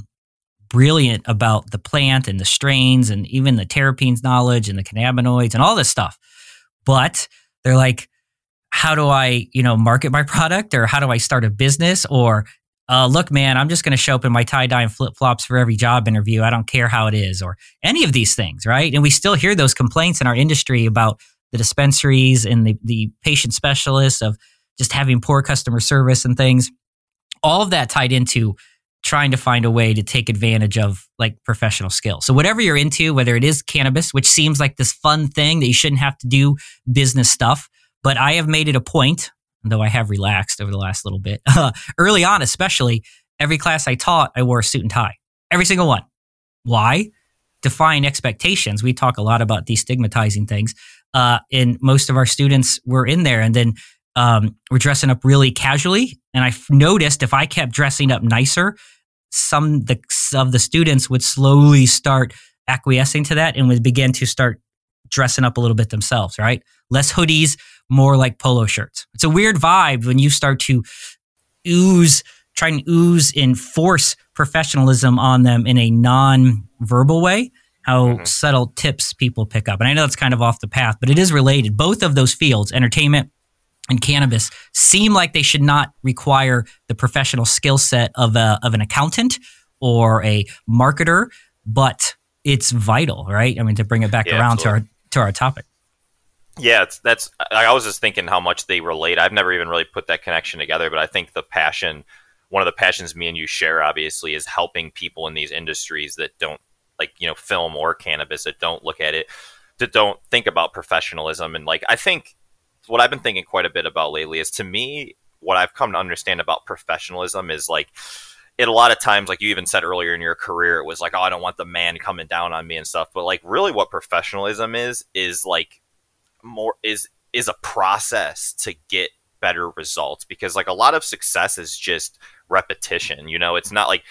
brilliant about the plant and the strains and even the terpenes knowledge and the cannabinoids and all this stuff. But they're like, how do I, you know, market my product or how do I start a business or uh, look, man, I'm just going to show up in my tie dye and flip flops for every job interview. I don't care how it is, or any of these things, right? And we still hear those complaints in our industry about the dispensaries and the, the patient specialists of just having poor customer service and things. All of that tied into trying to find a way to take advantage of like professional skills. So whatever you're into, whether it is cannabis, which seems like this fun thing that you shouldn't have to do business stuff, but I have made it a point, though I have relaxed over the last little bit. early on, especially, every class I taught, I wore a suit and tie. Every single one. Why? Define expectations. We talk a lot about destigmatizing things uh, and most of our students were in there. And then um, we're dressing up really casually. And I noticed if I kept dressing up nicer, some the, of the students would slowly start acquiescing to that and would begin to start dressing up a little bit themselves, right? Less hoodies, more like polo shirts. It's a weird vibe when you start to ooze, try and ooze and force professionalism on them in a non verbal way how mm-hmm. subtle tips people pick up. And I know that's kind of off the path, but it is related. Both of those fields, entertainment and cannabis, seem like they should not require the professional skill set of a, of an accountant or a marketer, but it's vital, right? I mean, to bring it back yeah, around absolutely. to our to our topic. Yeah, that's. I was just thinking how much they relate. I've never even really put that connection together, but I think the passion, one of the passions me and you share, obviously, is helping people in these industries that don't like you know film or cannabis that don't look at it that don't think about professionalism. And like i think what i've been thinking quite a bit about lately is to me what i've come to understand about professionalism is like it a lot of times like you even said earlier in your career it was like oh i don't want the man coming down on me and stuff. But like really what professionalism is is like more is is a process to get better results. Because like a lot of success is just repetition you know? It's not like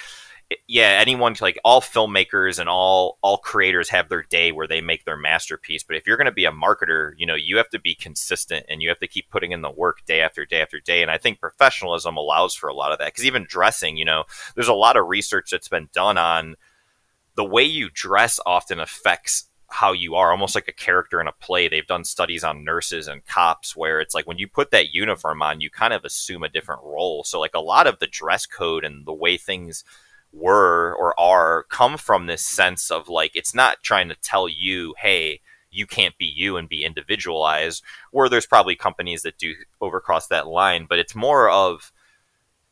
yeah, anyone like all filmmakers and all all creators have their day where they make their masterpiece. But if you're going to be a marketer, you know, you have to be consistent and you have to keep putting in the work day after day after day. And I think professionalism allows for a lot of that because even dressing, you know, there's a lot of research that's been done on the way you dress often affects how you are almost like a character in a play they've done studies on nurses and cops where it's like when you put that uniform on you kind of assume a different role so like a lot of the dress code and the way things were or are come from this sense of like it's not trying to tell you hey you can't be you and be individualized where there's probably companies that do overcross that line but it's more of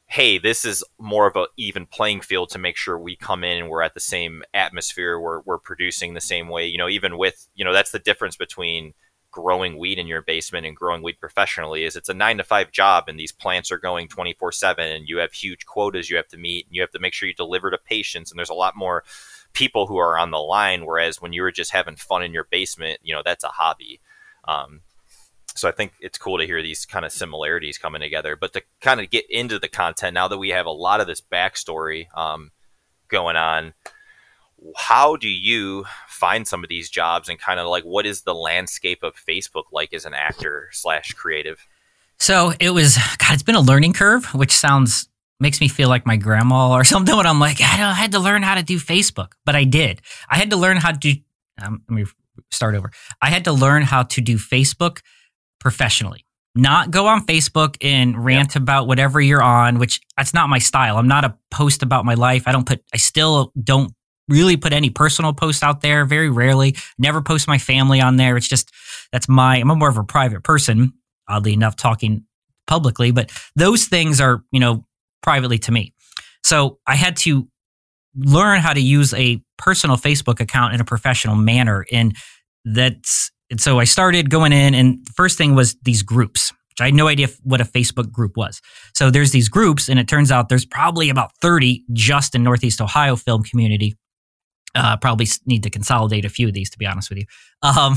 hey this is more of a even playing field to make sure we come in and we're at the same atmosphere we're, we're producing the same way you know even with you know that's the difference between growing weed in your basement and growing weed professionally is it's a nine to five job and these plants are going 24 7 and you have huge quotas you have to meet and you have to make sure you deliver to patients and there's a lot more people who are on the line whereas when you were just having fun in your basement you know that's a hobby um, so I think it's cool to hear these kind of similarities coming together. But to kind of get into the content now that we have a lot of this backstory um, going on, how do you find some of these jobs and kind of like what is the landscape of Facebook like as an actor slash creative? So it was God. It's been a learning curve, which sounds makes me feel like my grandma or something. When I'm like, I, I had to learn how to do Facebook, but I did. I had to learn how to um, let me start over. I had to learn how to do Facebook professionally. Not go on Facebook and rant about whatever you're on, which that's not my style. I'm not a post about my life. I don't put I still don't really put any personal posts out there. Very rarely. Never post my family on there. It's just that's my i'm more of a private person oddly enough talking publicly but those things are you know privately to me. So i had to learn how to use a personal facebook account in a professional manner and that's and so i started going in and the first thing was these groups. Which i had no idea what a facebook group was. So there's these groups and it turns out there's probably about 30 just in northeast ohio film community uh, probably need to consolidate a few of these to be honest with you um,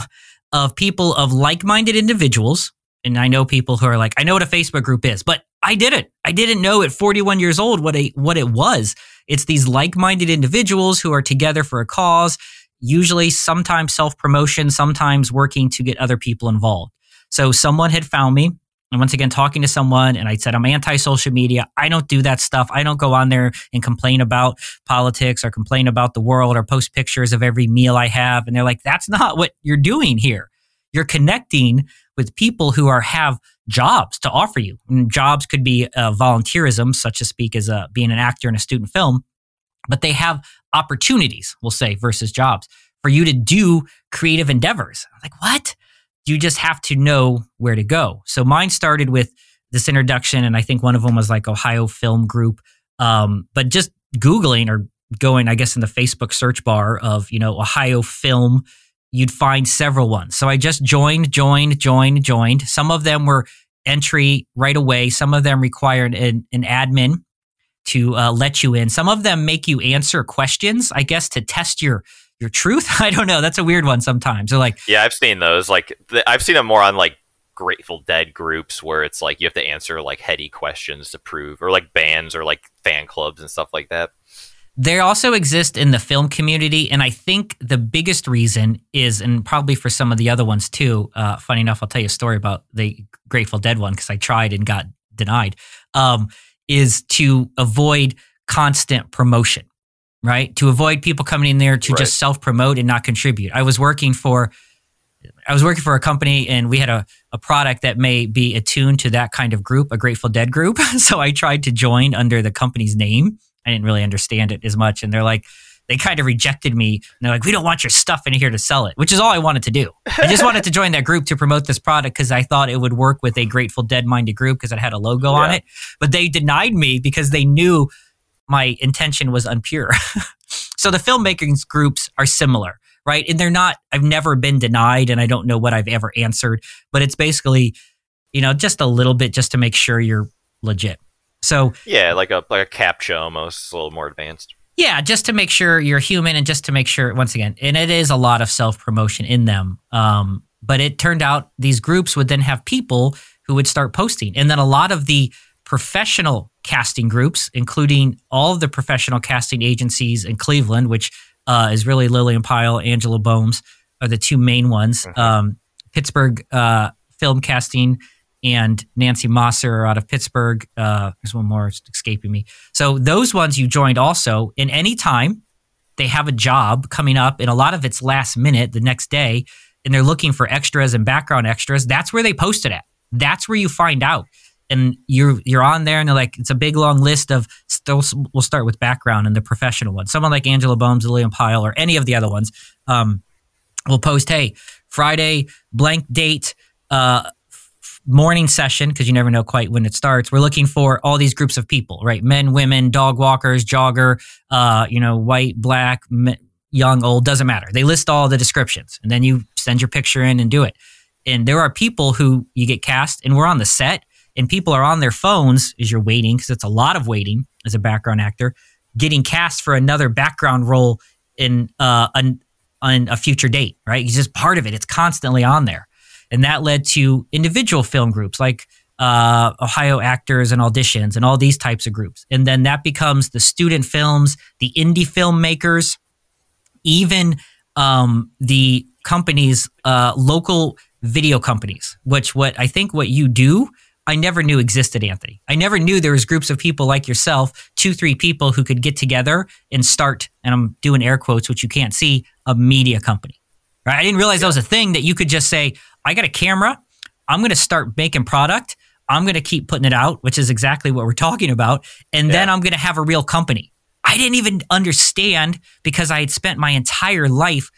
of people of like-minded individuals and i know people who are like i know what a facebook group is but i didn't. I didn't know at 41 years old what a what it was. It's these like-minded individuals who are together for a cause usually sometimes self-promotion sometimes working to get other people involved. So someone had found me and once again talking to someone and i said i'm anti-social media. I don't do that stuff. I don't go on there and complain about politics or complain about the world or post pictures of every meal i have. And they're like that's not what you're doing here. You're connecting with people who are have jobs to offer you. And jobs could be uh, volunteerism such to speak as a, being an actor in a student film but they have opportunities we'll say versus jobs for you to do creative endeavors. I'm like what you just have to know where to go. So mine started with this introduction, and I think one of them was like Ohio Film Group. Um, but just Googling or going, I guess, in the Facebook search bar of, you know, Ohio Film, you'd find several ones. So I just joined, joined, joined, joined. Some of them were entry right away. Some of them required an, an admin to uh, let you in. Some of them make you answer questions, I guess, to test your your truth. I don't know. That's a weird one sometimes. They're like, yeah, I've seen those. Like, I've seen them more on like Grateful Dead groups where it's like you have to answer like heady questions to prove, or like bands or like fan clubs and stuff like that. They also exist in the film community, and I think the biggest reason is, and probably for some of the other ones too. Uh, funny enough, I'll tell you a story about the Grateful Dead one because I tried and got denied. Um, is to avoid constant promotion right? To avoid people coming in there to right. just self promote and not contribute. I was working for I was working for a company and we had a, a product that may be attuned to that kind of group, a Grateful Dead group. so I tried to join under the company's name. I didn't really understand it as much. And they're like, they kind of rejected me. And they're like, we don't want your stuff in here to sell it, which is all I wanted to do. I just wanted to join that group to promote this product because I thought it would work with a Grateful Dead minded group because it had a logo yeah. on it. But they denied me because they knew my intention was unpure. so the filmmaking groups are similar, right? And they're not, I've never been denied and I don't know what I've ever answered, but it's basically, you know, just a little bit just to make sure you're legit. So yeah, like a like a captcha almost, a little more advanced. Yeah, just to make sure you're human and just to make sure once again, and it is a lot of self promotion in them. Um, but it turned out these groups would then have people who would start posting, and then a lot of the professional casting groups, including all of the professional casting agencies in Cleveland, which uh, is really Lillian Pyle, Angela Bohms are the two main ones. Mm-hmm. Um, Pittsburgh uh, Film Casting and Nancy Mosser are out of Pittsburgh. Uh, there's one more escaping me. So those ones you joined also. In any time they have a job coming up, and a lot of it's last minute, the next day, and they're looking for extras and background extras. That's where they post it at. That's where you find out and you're you're on there and they're like it's a big long list of still we'll start with background and the professional ones. Someone like angela bohms Lillian Pyle or any of the other ones um, will post hey friday blank date uh, morning session because you never know quite when it starts. We're looking for all these groups of people right? Men women dog walkers jogger uh, you know white black young old doesn't matter. They list all the descriptions and then you send your picture in and do it. And there are people who you get cast and we're on the set and people are on their phones as you're waiting because it's a lot of waiting as a background actor getting cast for another background role in uh, an, on a future date right? It's just part of it. It's constantly on there. And that led to individual film groups like uh, ohio actors and auditions and all these types of groups. And then that becomes the student films the indie filmmakers even um, the companies uh, local video companies which what i think what you do I never knew existed, Anthony. I never knew there was groups of people like yourself, two, three people who could get together and start, and I'm doing air quotes, which you can't see, a media company. Right? I didn't realize that was a thing that you could just say, I got a camera. I'm going to start making product. I'm going to keep putting it out, which is exactly what we're talking about. And then I'm going to have a real company. I didn't even understand because I had spent my entire life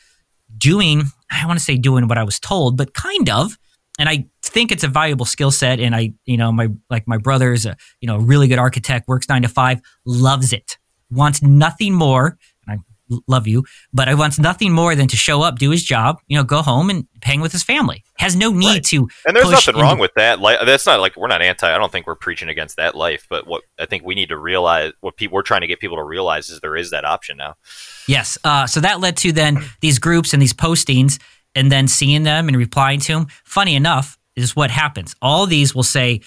doing, I want to say doing what I was told, but kind of. And I think it's a valuable skill set. And I, you know, my, like my brother's a, you know, a really good architect, works nine to five, loves it, wants nothing more And I love you, but I wants nothing more than to show up, do his job, you know, go home and hang with his family. Has no need right. to. And there's nothing wrong with that. Like that's not like we're not anti. I don't think we're preaching against that life, but what I think we need to realize, what people we're trying to get people to realize is there is that option now. Yes. Uh, so that led to then these groups and these postings, and then seeing them and replying to them. Funny enough, is what happens. All these will say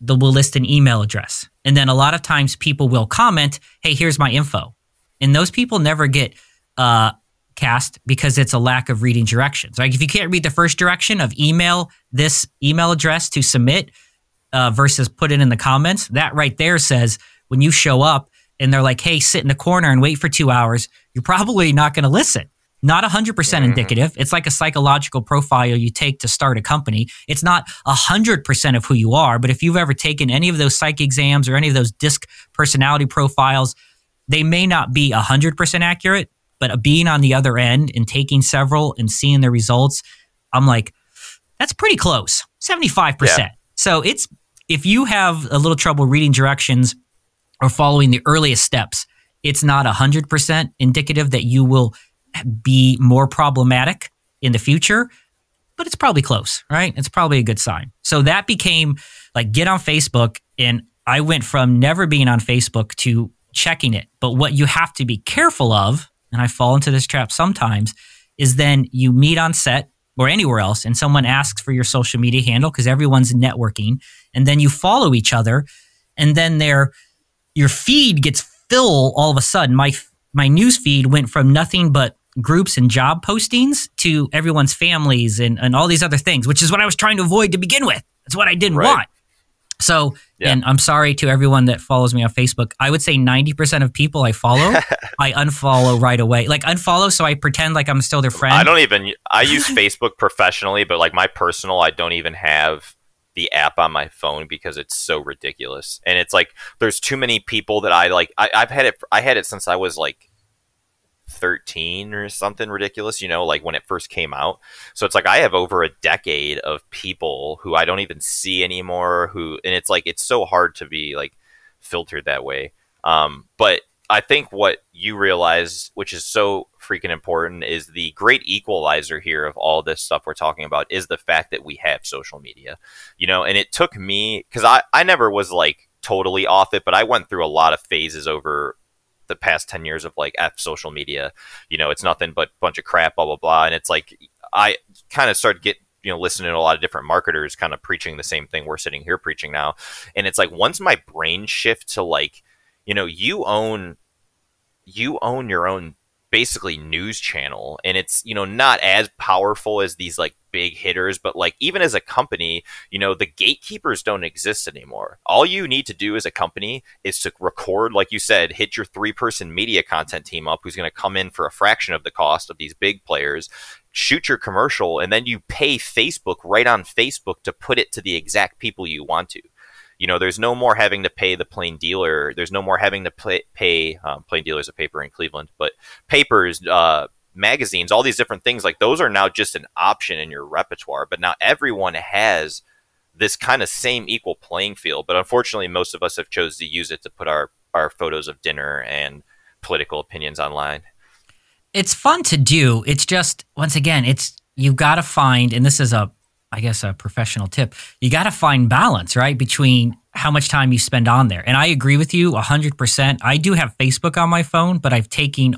they will list an email address, and then a lot of times people will comment, "Hey, here's my info." and those people never get uh, cast because it's a lack of reading directions. Like if you can't read the first direction of email this email address to submit uh, versus put it in the comments, that right there says when you show up and they're like, "Hey, sit in the corner and wait for two hours," you're probably not going to listen. Not 100% mm-hmm. indicative. It's like a psychological profile you take to start a company. It's not 100% of who you are, but if you've ever taken any of those psych exams or any of those disc personality profiles, they may not be 100% accurate, but being on the other end and taking several and seeing the results, I'm like, that's pretty close 75%. Yeah. So it's, if you have a little trouble reading directions or following the earliest steps, it's not 100% indicative that you will be more problematic in the future, but it's probably close, right? It's probably a good sign. So that became like get on Facebook. And I went from never being on Facebook to checking it. But what you have to be careful of, and I fall into this trap sometimes, is then you meet on set or anywhere else and someone asks for your social media handle because everyone's networking and then you follow each other and then their your feed gets full all of a sudden my my news feed went from nothing but groups and job postings to everyone's families and, and all these other things which is what i was trying to avoid to begin with that's what i didn't right. want so, yeah. and I'm sorry to everyone that follows me on Facebook. I would say 90% of people I follow, I unfollow right away. Like unfollow so I pretend like I'm still their friend. I don't even I use Facebook professionally, but like my personal, I don't even have the app on my phone because it's so ridiculous. And it's like there's too many people that I like I, I've had it I had it since I was like 13 or something ridiculous, you know, like when it first came out. So it's like I have over a decade of people who I don't even see anymore who and it's like it's so hard to be like filtered that way. Um, but I think what you realize, which is so freaking important, is the great equalizer here of all this stuff we're talking about is the fact that we have social media. You know, and it took me because I, I never was like totally off it, but I went through a lot of phases over the past 10 years of like F social media. You know, it's nothing but a bunch of crap, blah, blah, blah. And it's like, I kind of started get you know listening to a lot of different marketers kind of preaching the same thing we're sitting here preaching now and it's like once my brain shift to like you know you own you own your own basically news channel and it's you know not as powerful as these like big hitters but like even as a company you know the gatekeepers don't exist anymore all you need to do as a company is to record like you said hit your three person media content team up who's going to come in for a fraction of the cost of these big players shoot your commercial and then you pay facebook right on facebook to put it to the exact people you want to you know, there's no more having to pay the plain dealer. There's no more having to pay, pay um, plain dealers of paper in Cleveland, but papers, uh, magazines, all these different things. Like those are now just an option in your repertoire. But now everyone has this kind of same equal playing field. But unfortunately, most of us have chose to use it to put our our photos of dinner and political opinions online. It's fun to do. It's just once again, it's you've got to find, and this is a I guess a professional tip. You got to find balance, right, between how much time you spend on there. And I agree with you 100%. I do have Facebook on my phone, but I've taken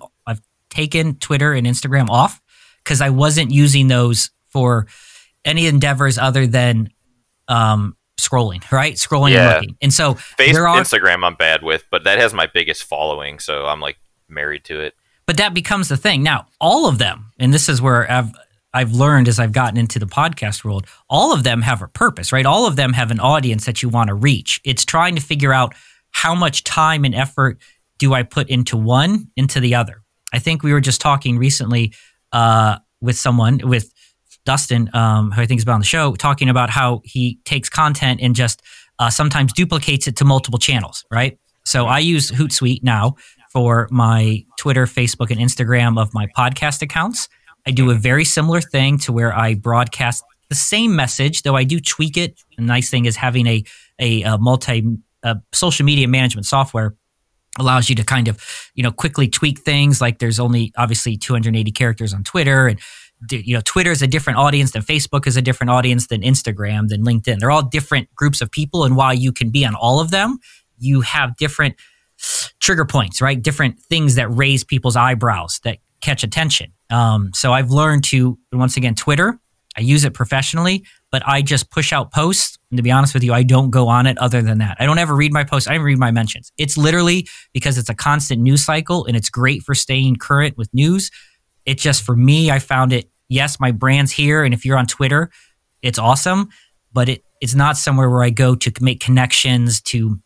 taken Twitter and Instagram off cuz I wasn't using those for any endeavors other than um, scrolling, right? Scrolling yeah. and looking. And so Facebook, are, Instagram I'm bad with, but that has my biggest following, so I'm like married to it. But that becomes the thing. Now, all of them, and this is where I've I've learned as I've gotten into the podcast world, all of them have a purpose, right? All of them have an audience that you want to reach. It's trying to figure out how much time and effort do I put into one, into the other. I think we were just talking recently uh, with someone with Dustin, um, who I think is about on the show, talking about how he takes content and just uh, sometimes duplicates it to multiple channels, right? So I use Hootsuite now for my Twitter, Facebook, and Instagram of my podcast accounts. I do a very similar thing to where I broadcast the same message, though I do tweak it. The nice thing is having a a, a multi a social media management software allows you to kind of you know quickly tweak things. Like there's only obviously 280 characters on Twitter, and you know Twitter is a different audience than Facebook is a different audience than Instagram than LinkedIn. They're all different groups of people, and while you can be on all of them, you have different trigger points, right? Different things that raise people's eyebrows that catch attention. Um, so I've learned to once again Twitter. I use it professionally, but I just push out posts. And to be honest with you, I don't go on it other than that. I don't ever read my posts. I don't read my mentions. It's literally because it's a constant news cycle and it's great for staying current with news. It just for me, I found it. Yes, my brand's here, and if you're on Twitter, it's awesome. But it it's not somewhere where I go to make connections to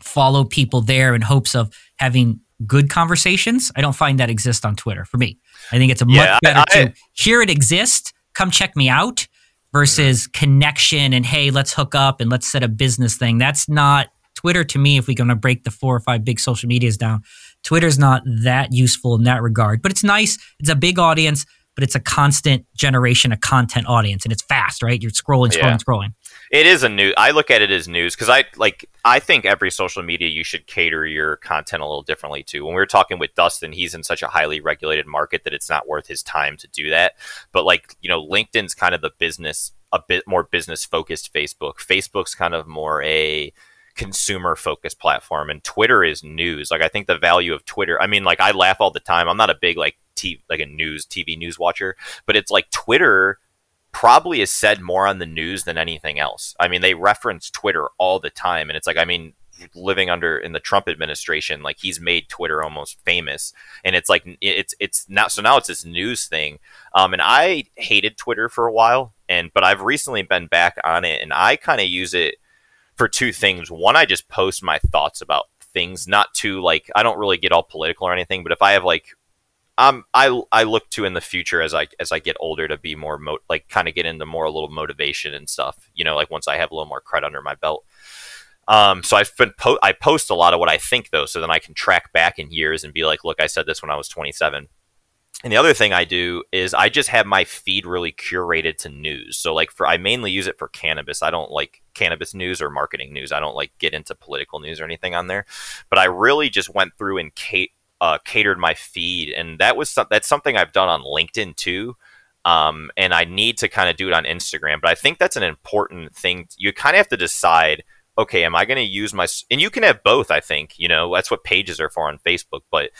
follow people there in hopes of having good conversations. I don't find that exists on Twitter for me. I think it's a yeah, much better I, I, to hear it exist, come check me out versus connection and hey, let's hook up and let's set a business thing. That's not Twitter to me if we're going to break the four or five big social medias down. Twitter's not that useful in that regard, but it's nice. It's a big audience, but it's a constant generation of content audience and it's fast, right? You're scrolling, scrolling, yeah. scrolling. It is a new. I look at it as news because I like. I think every social media you should cater your content a little differently to. When we were talking with Dustin, he's in such a highly regulated market that it's not worth his time to do that. But like you know, LinkedIn's kind of the business, a bit more business focused. Facebook, Facebook's kind of more a consumer focused platform, and Twitter is news. Like I think the value of Twitter. I mean, like I laugh all the time. I'm not a big like t like a news TV news watcher, but it's like Twitter probably is said more on the news than anything else. I mean, they reference Twitter all the time, and it's like, I mean, living under in the Trump administration, like he's made Twitter almost famous, and it's like it's it's now so now it's this news thing. Um, and I hated Twitter for a while, and but I've recently been back on it, and I kind of use it for two things. One, I just post my thoughts about things, not to like I don't really get all political or anything, but if I have like um, I I look to in the future as I as I get older to be more mo- like kind of get into more a little motivation and stuff. You know, like once I have a little more credit under my belt. Um, so I've been po- I post a lot of what I think though, so then I can track back in years and be like, look, I said this when I was 27. And the other thing I do is I just have my feed really curated to news. So like for I mainly use it for cannabis. I don't like cannabis news or marketing news. I don't like get into political news or anything on there. But I really just went through and Kate uh, catered my feed, and that was some, that's something I've done on LinkedIn too. Um, and I need to kind of do it on Instagram, but I think that's an important thing. You kind of have to decide, okay, am I going to use my and you can have both. I think you know that's what pages are for on Facebook, but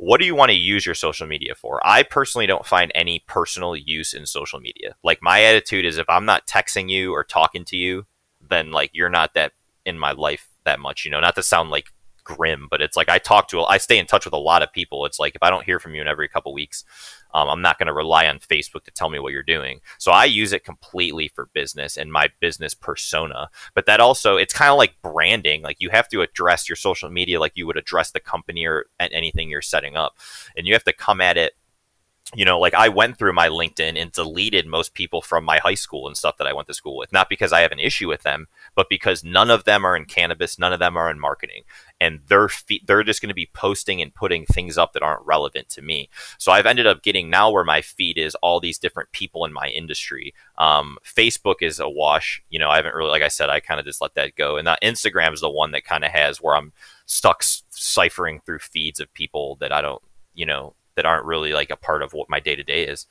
what do you want to use your social media for? I personally don't find any personal use in social media. Like my attitude is if I'm not texting you or talking to you, then like you're not that in my life that much, you know, not to sound like grim, but it's like I talk to, I stay in touch with a lot of people. It's like if I don't hear from you in every couple weeks, um, I'm not going to rely on Facebook to tell me what you're doing. So I use it completely for business and my business persona. But that also, it's kind of like branding. Like you have to address your social media like you would address the company or anything you're setting up, and you have to come at it you know, like I went through my LinkedIn and deleted most people from my high school and stuff that I went to school with, not because I have an issue with them, but because none of them are in cannabis, none of them are in marketing, and they're they're just going to be posting and putting things up that aren't relevant to me. So I've ended up getting now where my feed is all these different people in my industry. Um, Facebook is a wash. You know, I haven't really, like I said, I kind of just let that go, and that Instagram is the one that kind of has where I'm stuck ciphering through feeds of people that I don't, you know that aren't really like a part of what my day to day is.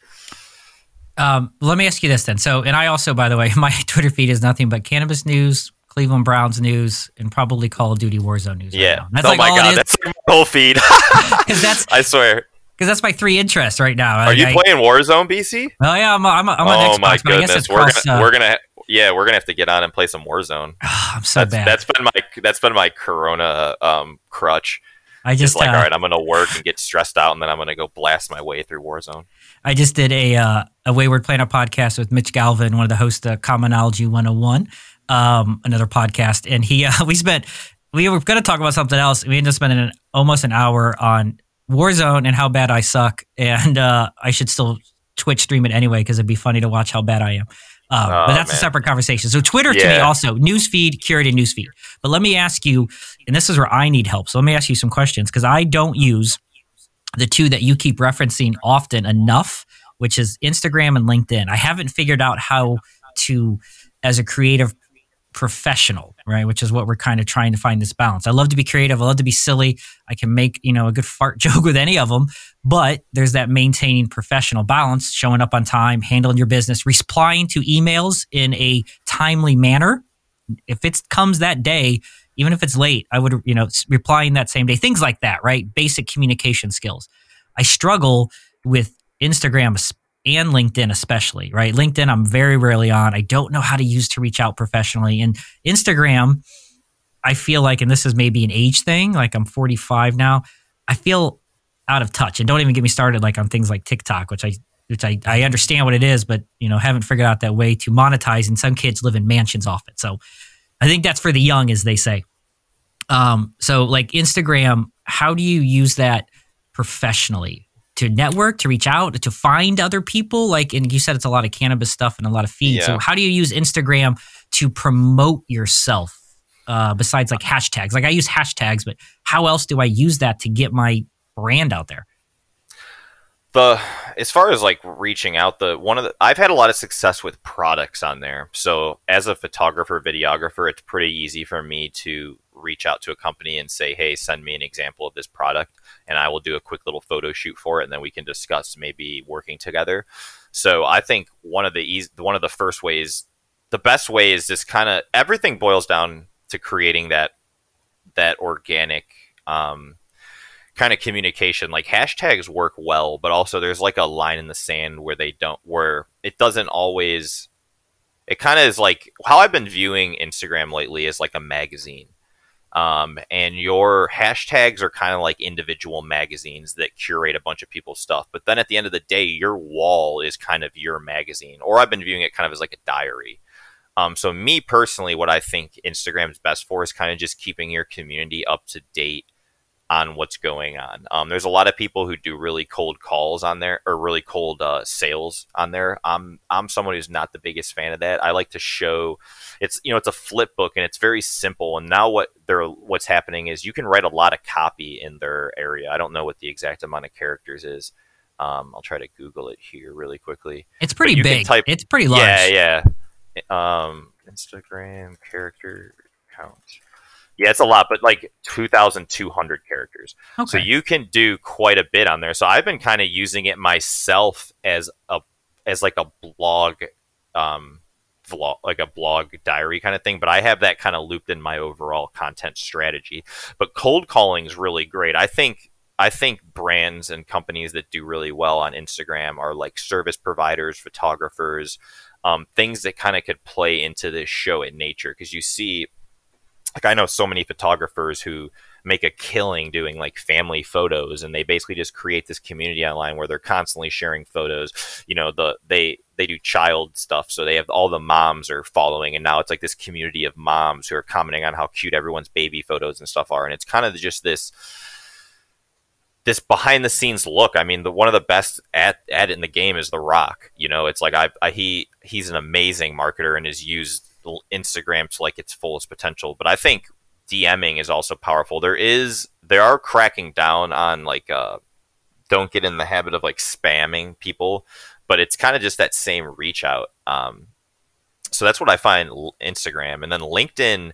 Um, let me ask you this then. So, and I also, by the way, my Twitter feed is nothing but cannabis news, Cleveland Browns news, and probably Call of Duty Warzone news. Yeah. Right that's oh like my god, that's my whole feed. Because that's I swear. Because that's my three interests right now. Are you I, playing Warzone, BC? Oh yeah, I'm. A, I'm, a, I'm oh Xbox, my goodness, we're cross, gonna uh, we're gonna yeah we're gonna have to get on and play some Warzone. Oh, I'm so that's, bad. That's been my that's been my Corona um, crutch I just like, uh, all right, I'm gonna work and get stressed out, and then I'm gonna go blast my way through Warzone. I just did a uh, a Wayward Planet podcast with Mitch Galvin, one of the hosts of Commonology 101, um, another podcast, and he uh, we spent we were going to talk about something else. We ended up spending an, almost an hour on Warzone and how bad I suck, and uh, I should still Twitch stream it anyway because it'd be funny to watch how bad I am. Um, Oh, but that's a separate conversation. So Twitter to me also newsfeed, curated newsfeed. But let me ask you, and this is where I need help. So let me ask you some questions because I don't use the two that you keep referencing often enough, which is Instagram and LinkedIn. I haven't figured out how to, as a creative professional, right? Which is what we're kind of trying to find this balance. I love to be creative. I love to be silly. I can make, you know, a good fart joke with any of them, but there's that maintaining professional balance, showing up on time, handling your business, replying to emails in a timely manner. If it comes that day, even if it's late, I would, you know, replying that same day, things like that, right? Basic communication skills. I struggle with Instagram and LinkedIn, especially, right? LinkedIn, I'm very rarely on. I don't know how to use to reach out professionally. And Instagram, I feel like, and this is maybe an age thing, like I'm 45 now, I feel out of touch. And don't even get me started like on things like TikTok, which I which I, I understand what it is, but you know, haven't figured out that way to monetize. And some kids live in mansions off it. So I think that's for the young, as they say. Um, so like Instagram, how do you use that professionally? To network, to reach out, to find other people, like, and you said it's a lot of cannabis stuff and a lot of feeds. So, how do you use Instagram to promote yourself uh, besides like hashtags? Like, I use hashtags, but how else do I use that to get my brand out there? the as far as like reaching out the one of the I've had a lot of success with products on there. So as a photographer, videographer, it's pretty easy for me to reach out to a company and say, "Hey, send me an example of this product." And I will do a quick little photo shoot for it and then we can discuss maybe working together. So I think one of the easy, one of the first ways the best way is just kind of everything boils down to creating that that organic um, kind of communication like hashtags work well but also there's like a line in the sand where they don't where it doesn't always it kind of is like how i've been viewing instagram lately is like a magazine um, and your hashtags are kind of like individual magazines that curate a bunch of people's stuff but then at the end of the day your wall is kind of your magazine or i've been viewing it kind of as like a diary. Um, so me personally what i think instagram is best for is kind of just keeping your community up to date on what's going on. Um, there's a lot of people who do really cold calls on there or really cold uh, sales on there. I'm I'm someone who's not the biggest fan of that. I like to show it's you know it's a flip book and it's very simple. And now what they're what's happening is you can write a lot of copy in their area. I don't know what the exact amount of characters is. Um, I'll try to Google it here really quickly. It's pretty big. type- it's pretty large. Yeah, yeah. Um, Instagram character count. Yeah, it's a lot, but like 2,200 characters. Okay. So you can do quite a bit on there. So I've been kind of using it myself as a as like a blog um vlog like a blog diary kind of thing, but I have that kind of looped in my overall content strategy. But cold calling is really great. I think I think brands and companies that do really well on Instagram are like service providers, photographers, um, things that kind of could play into this show in nature because you see like I know so many photographers who make a killing doing like family photos and they basically just create this community online where they're constantly sharing photos. You know the they they do child stuff so they have all the moms are following and now it's like this community of moms who are commenting on how cute everyone's baby photos and stuff are and it's kind of just this this behind the scenes look. I mean the one of the best at at it in the game is the rock you know? It's like i, I he he's an amazing marketer and has used instagram to like its fullest potential but i think DMing is also powerful. There is there are cracking down on like uh don't get in the habit of like spamming people, but it's kind of just that same reach out. Um so that's what I find Instagram and then LinkedIn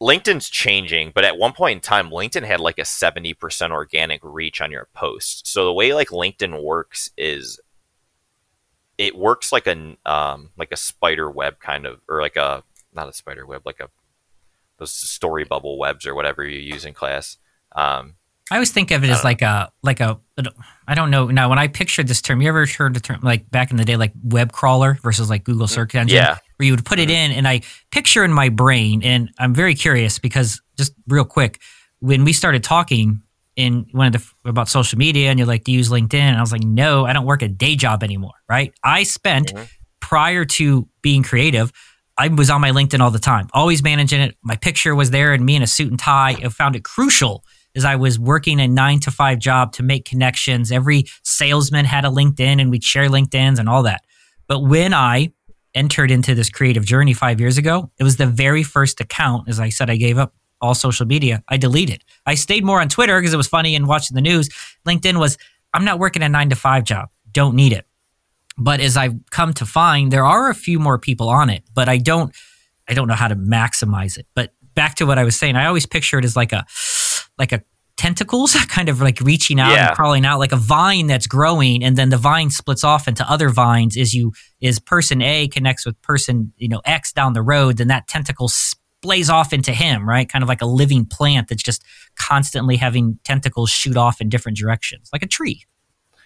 LinkedIn's changing, but at one point in time LinkedIn had like a 70% organic reach on your post. So the way like LinkedIn works is it works like a um like a spider web kind of or like a not a spider web like a those story bubble webs or whatever you use in class. Um, I always think of it as like a like a I don't know now when I pictured this term. You ever heard the term like back in the day like web crawler versus like Google search engine? yeah, where you would put it in, and I picture in my brain, and I'm very curious because just real quick, when we started talking in one of the about social media, and you're like, "Do you use LinkedIn?" and I was like, "No, I don't work a day job anymore." Right? I spent Mhm. prior to being creative. I was on my LinkedIn all the time, always managing it. My picture was there, and me in a suit and tie. I found it crucial as I was working a nine to five job to make connections. Every salesman had a LinkedIn and we'd share LinkedIn's and all that. But when I entered into this creative journey five years ago, it was the very first account. As I said, I gave up all social media. I deleted. I stayed more on Twitter because it was funny and watching the news. LinkedIn was, I'm not working a nine to five job. Don't need it. But as I've come to find, there are a few more people on it, but I don't, I don't know how to maximize it. But back to what I was saying, I always picture it as like a, like a tentacles kind of like reaching out yeah. and crawling out like a vine that's growing and then the vine splits off into other vines is you is person a connects with person you know x down the road then that tentacle splays off into him right kind of like a living plant that's just constantly having tentacles shoot off in different directions like a tree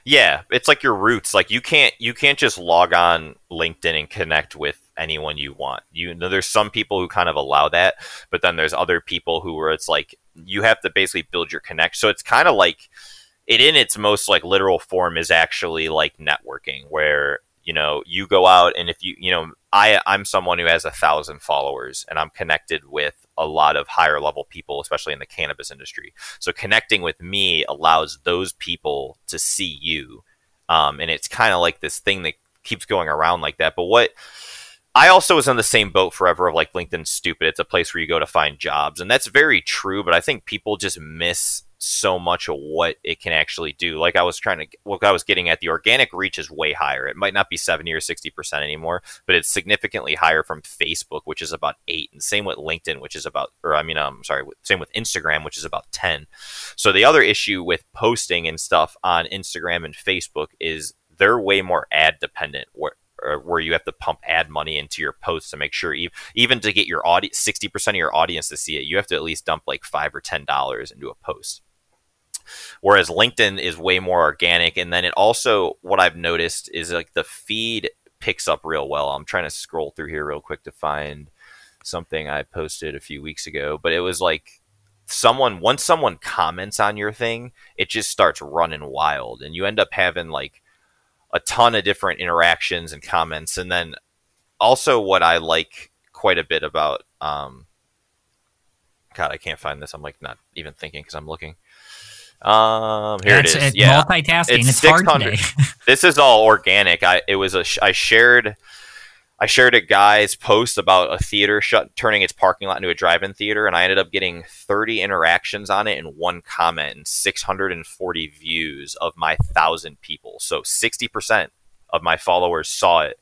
yeah it's like your roots like you can't you can't just log on linkedin and connect with anyone you want. You know, there's some people who kind of allow that, but then there's other people who where it's like you have to basically build your connect. So it's kind of like it in its most like literal form is actually like networking where you know you go out and if you you know i i'm someone who has a thousand followers and i'm connected with a lot of higher level people especially in the cannabis industry so connecting with me allows those people to see you um, and it's kind of like this thing that keeps going around like that but what I also was on the same boat forever of like LinkedIn's stupid. It's a place where you go to find jobs. And that's very true, but I think people just miss so much of what it can actually do. Like I was trying to, what I was getting at, the organic reach is way higher. It might not be 70 or 60% anymore, but it's significantly higher from Facebook, which is about eight. And same with LinkedIn, which is about, or I mean, I'm um, sorry, same with Instagram, which is about 10. So the other issue with posting and stuff on Instagram and Facebook is they're way more ad dependent where where you have to pump ad money into your posts to make sure even, even to get your audience 60% of your audience to see it you have to at least dump like 5 or 10 dollars into a post whereas linkedin is way more organic and then it also what i've noticed is like the feed picks up real well i'm trying to scroll through here real quick to find something i posted a few weeks ago but it was like someone once someone comments on your thing it just starts running wild and you end up having like a ton of different interactions and comments. And then also what I like quite a bit about, um, God, I can't find this. I'm like not even thinking because I'm looking. Um, here it is. yeah, multitasking. It's, it's hard today. this is all organic. I it was a I shared I shared a guy's post about a theater shut turning its parking lot into a drive-in theater, and I ended up getting 30 interactions on it and one comment and 640 views of my thousand people. So 60% of my followers saw it,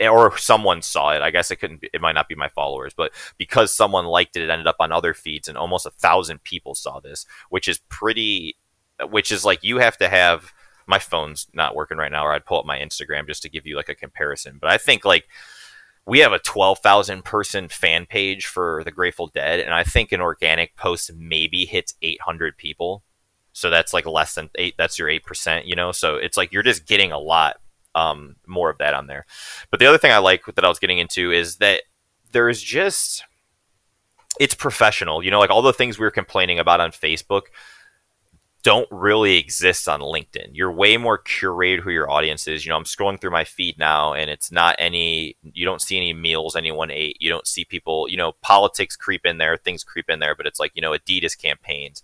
or someone saw it. I guess it couldn't. Be, it might not be my followers, but because someone liked it, it ended up on other feeds, and almost a thousand people saw this, which is pretty. Which is like you have to have my phone's not working right now, or I'd pull up my Instagram just to give you like a comparison. But I think like we have a 12,000 person fan page for the Grateful Dead, and I think an organic post maybe hits 800 people. So that's like less than eight. That's your eight percent, you know. So it's like you're just getting a lot um, more of that on there. But the other thing I like that I was getting into is that there's just it's professional. You know, like all the things we were complaining about on Facebook don't really exist on LinkedIn. You're way more curated who your audience is. You know, I'm scrolling through my feed now and it's not any, you don't see any meals anyone ate. You don't see people, you know, politics creep in there, things creep in there, but it's like, you know, Adidas campaigns.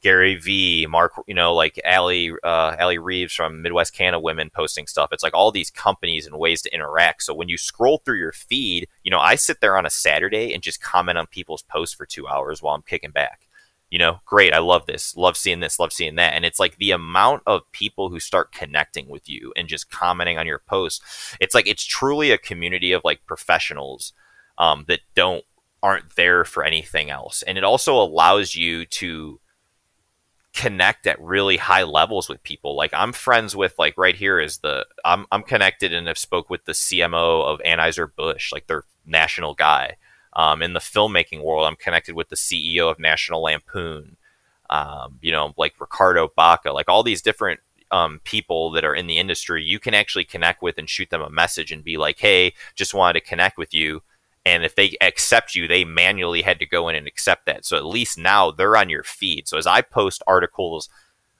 Gary V, Mark, you know, like Ali, uh, Ali Reeves from Midwest Canada Women posting stuff. It's like all these companies and ways to interact. So when you scroll through your feed, you know, I sit there on a Saturday and just comment on people's posts for two hours while I'm kicking back you know, great, I love this, love seeing this, love seeing that. And it's like the amount of people who start connecting with you and just commenting on your posts. It's like it's truly a community of like professionals um, that don't aren't there for anything else. And it also allows you to connect at really high levels with people. Like I'm friends with like right here is the I'm I'm connected and have spoke with the CMO of Anheuser Busch, like their national guy. Um, in the filmmaking world, I'm connected with the CEO of National Lampoon. Um, you know, like Ricardo Baca, like all these different um, people that are in the industry, you can actually connect with and shoot them a message and be like, "Hey, just wanted to connect with you." And if they accept you, they manually had to go in and accept that. So at least now they're on your feed. So as I post articles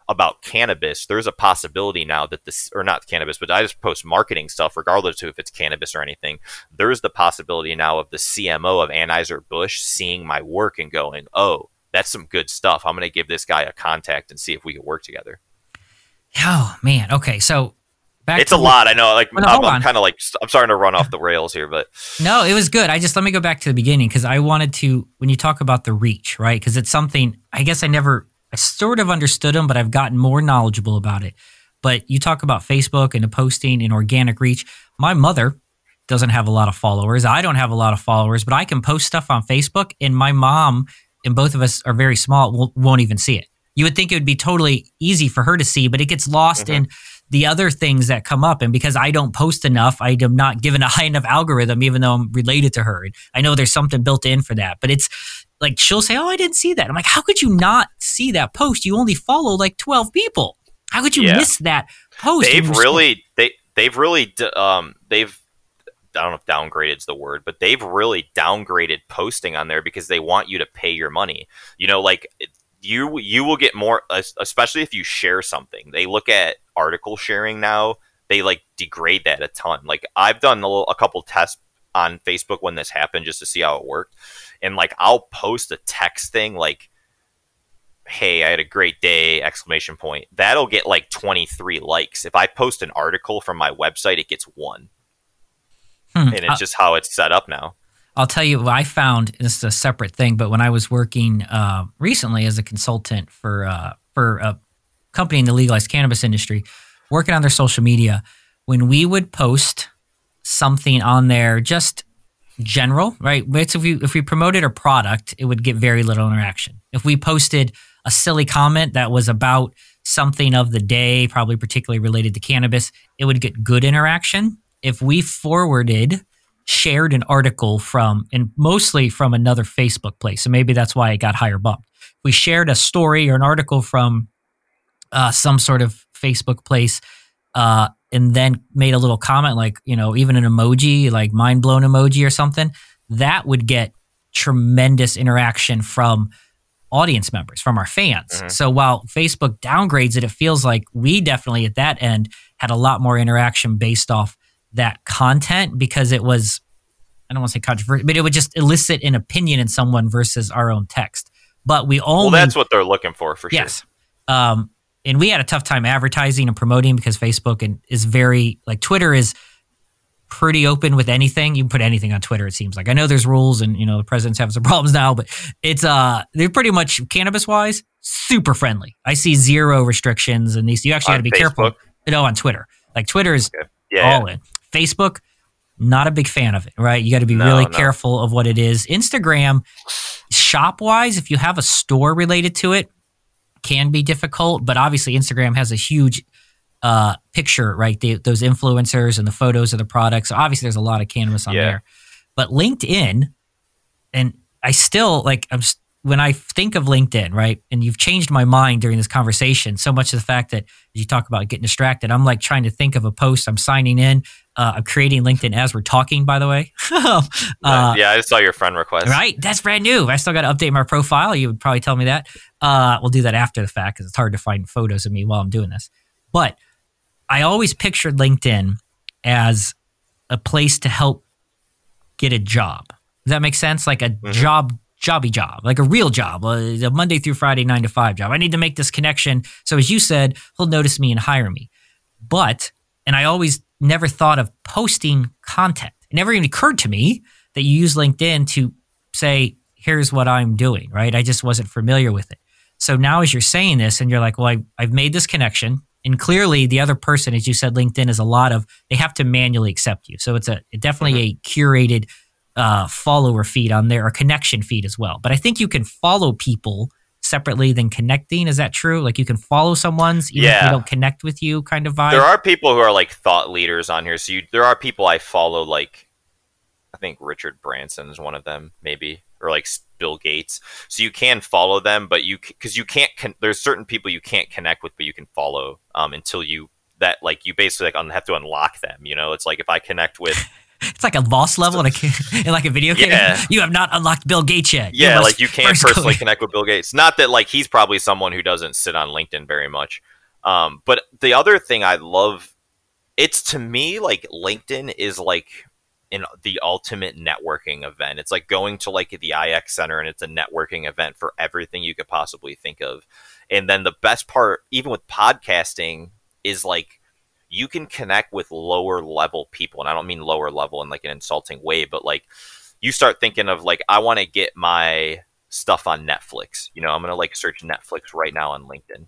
about cannabis, there's a possibility now that this, or not cannabis, but I just post marketing stuff, regardless of if it's cannabis or anything. There's the possibility now of the CMO of Anheuser Busch seeing my work and going, "Oh, that's some good stuff. I'm going to give this guy a contact and see if we can work together. Oh man. Okay. So back it's a lot. I know. Like well, I'm, I'm kind of like I'm starting to run off the rails here, but no, it was good. I just let me go back to the beginning because I wanted to when you talk about the reach, right? Because it's something I guess I never I sort of understood them, but I've gotten more knowledgeable about it. But you talk about Facebook and the posting and organic reach. My mother doesn't have a lot of followers. I don't have a lot of followers, but I can post stuff on Facebook, and my mom and both of us are very small, won't even see it. You would think it would be totally easy for her to see, but it gets lost mm-hmm. in the other things that come up. And because I don't post enough, I am not given a high enough algorithm, even though I'm related to her. I know there's something built in for that, but it's like she'll say, Oh, I didn't see that. I'm like, How could you not see that post? You only follow like 12 people. How could you yeah. miss that post? They've really, they, they've really, um, they've, I don't know if downgraded is the word, but they've really downgraded posting on there because they want you to pay your money. You know, like you you will get more, especially if you share something. They look at article sharing now. They like degrade that a ton. Like I've done a, little, a couple tests on Facebook when this happened just to see how it worked, and like I'll post a text thing like hey i had a great day exclamation point that'll get like 23 likes if i post an article from my website it gets one hmm. and it's uh, just how it's set up now I'll tell you what I found. This is a separate thing, but when I was working uh, recently as a consultant for uh, for a company in the legalized cannabis industry, working on their social media, when we would post something on there, just general, right? It's if we if we promoted a product, it would get very little interaction. If we posted a silly comment that was about something of the day, probably particularly related to cannabis, it would get good interaction. If we forwarded shared an article from, and mostly from another Facebook place. So maybe that's why it got higher bumped. We shared a story or an article from uh, some sort of Facebook place, uh, and then made a little comment, like, you know, even an emoji, like mind blown emoji or something, that would get tremendous interaction from audience members, from our fans. Mm-hmm. So while Facebook downgrades it, it feels like we definitely at that end had a lot more interaction based off that content because it was I don't want to say controversial, but it would just elicit an opinion in someone versus our own text. But we only well, that's what they're looking for for yes. sure. Um, and we had a tough time advertising and promoting because Facebook and is very like Twitter is pretty open with anything. You can put anything on Twitter. It seems like I know there's rules and you know the president's having some problems now, but it's uh they're pretty much cannabis wise super friendly. I see zero restrictions and these you actually got to be Facebook? careful. You know, on Twitter, like Twitter is okay. yeah, all yeah. in. Facebook, not a big fan of it, right? You got to be no, really no. careful of what it is. Instagram, shop wise, if you have a store related to it, can be difficult, but obviously Instagram has a huge uh, picture, right? The, those influencers and the photos of the products. So obviously, there's a lot of cannabis on yeah. there. But LinkedIn, and I still like, I'm when I think of LinkedIn, right, and you've changed my mind during this conversation so much of the fact that you talk about getting distracted, I'm like trying to think of a post. I'm signing in. Uh, I'm creating LinkedIn as we're talking, by the way. uh, yeah, I just saw your friend request. Right, that's brand new. I still got to update my profile. You would probably tell me that. Uh, we'll do that after the fact because it's hard to find photos of me while I'm doing this. But I always pictured LinkedIn as a place to help get a job. Does that make sense? Like a mm-hmm. job jobby job, like a real job, a Monday through Friday, nine to five job. I need to make this connection. So, as you said, he'll notice me and hire me. But, and I always never thought of posting content. It never even occurred to me that you use LinkedIn to say, here's what I'm doing, right? I just wasn't familiar with it. So now, as you're saying this, and you're like, well, I, I've made this connection. And clearly, the other person, as you said, LinkedIn is a lot of, they have to manually accept you. So it's a definitely mm-hmm. a curated uh, follower feed on there or connection feed as well. But I think you can follow people separately than connecting. Is that true? Like you can follow someone's even yeah. if they don't connect with you kind of vibe? There are people who are like thought leaders on here. So you, there are people I follow like I think Richard Branson is one of them maybe or like Bill Gates. So you can follow them but you cuz you can't con- there's certain people you can't connect with but you can follow um, until you that like you basically like have to unlock them, you know? It's like if I connect with It's like a boss level in, a, in like a video game. Yeah. You have not unlocked Bill Gates yet. Yeah, you like you can't personally connect with Bill Gates. Not that like he's probably someone who doesn't sit on LinkedIn very much. Um, but the other thing I love, it's to me like LinkedIn is like an the ultimate networking event. It's like going to like the IX Center and it's a networking event for everything you could possibly think of. And then the best part, even with podcasting, is like you can connect with lower level people. And I don't mean lower level in like an insulting way, but like you start thinking of like, I want to get my stuff on Netflix. You know, I'm going to like search Netflix right now on LinkedIn.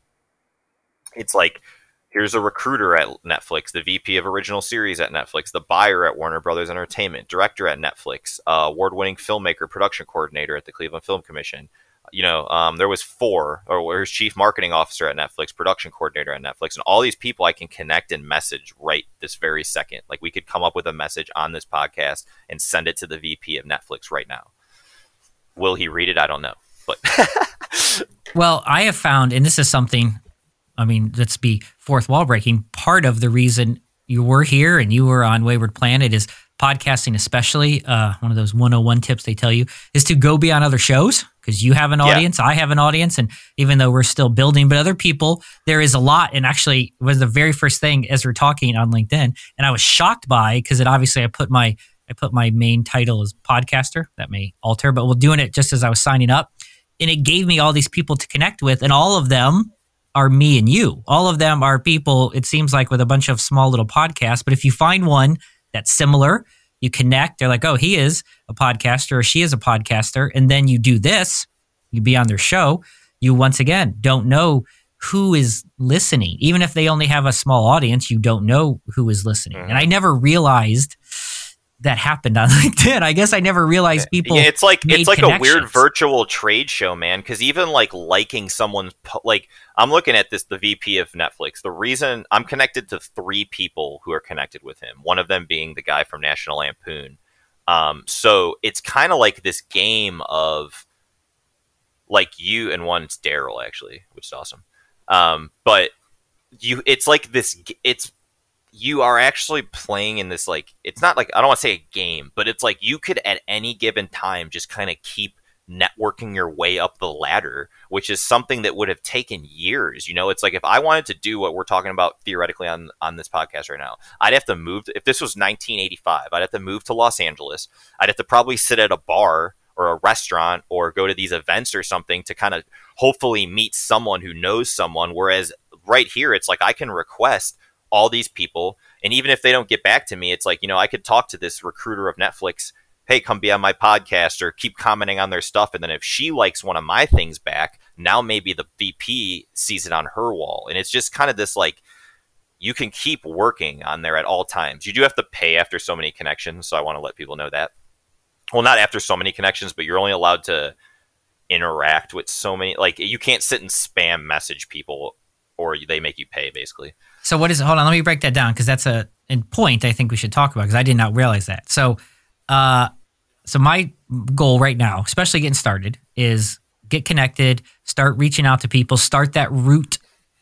It's like, here's a recruiter at Netflix, the VP of original series at Netflix, the buyer at Warner Brothers Entertainment, director at Netflix, uh, award-winning filmmaker, production coordinator at the Cleveland Film Commission, you know, um, there was four, or his chief marketing officer at Netflix, production coordinator at Netflix, and all these people I can connect and message right this very second. Like we could come up with a message on this podcast and send it to the VP of Netflix right now. Will he read it? I don't know, but well, I have found, and this is something. I mean, let's be fourth wall breaking. Part of the reason you were here and you were on Wayward Planet is podcasting, especially. Uh, one of those 101 tips they tell you is to go be on other shows because you have an audience, yeah. I have an audience, and even though we're still building, but other people, there is a lot. And actually, was the very first thing as we're talking on LinkedIn, and I was shocked by because it obviously I put my I put my main title as podcaster. That may alter, but we're doing it just as I was signing up, and it gave me all these people to connect with, and all of them are me and you. All of them are people. It seems like with a bunch of small little podcasts, but if you find one that's similar you connect. They're like, oh, he is a podcaster or she is a podcaster. And then you do this, you be on their show. You once again don't know who is listening. Even if they only have a small audience, you don't know who is listening. Mm-hmm. And I never realized that happened on LinkedIn. I guess I never realized people. Yeah, it's like it's like a weird virtual trade show, man. Because even like liking someone's like, I'm looking at this, the VP of Netflix. The reason I'm connected to three people who are connected with him. One of them being the guy from National Lampoon. Um, so it's kind of like this game of like you and one's Daryl actually, which is awesome. Um, but you, it's like this. It's you are actually playing in this like it's not like I don't want to say a game, but it's like you could at any given time just kind of keep networking your way up the ladder, which is something that would have taken years. You know, it's like if I wanted to do what we're talking about theoretically on on this podcast right now, I'd have to move. To, if this was 1985, I'd have to move to Los Angeles. I'd have to probably sit at a bar or a restaurant or go to these events or something to kind of hopefully meet someone who knows someone. Whereas right here, it's like I can request all these people. And even if they don't get back to me, it's like, you know, I could talk to this recruiter of Netflix, hey, come be on my podcast or keep commenting on their stuff. And then if she likes one of my things back, now maybe the VP sees it on her wall. And it's just kind of this like, you can keep working on there at all times. You do have to pay after so many connections. So I want to let people know that. Well, not after so many connections, but you're only allowed to interact with so many. Like, you can't sit and spam message people or they make you pay basically. So what is it? Hold on, let me break that down because that's a, a point I think we should talk about because I did not realize that. So, uh, so my goal right now, especially getting started, is get connected, start reaching out to people, start that root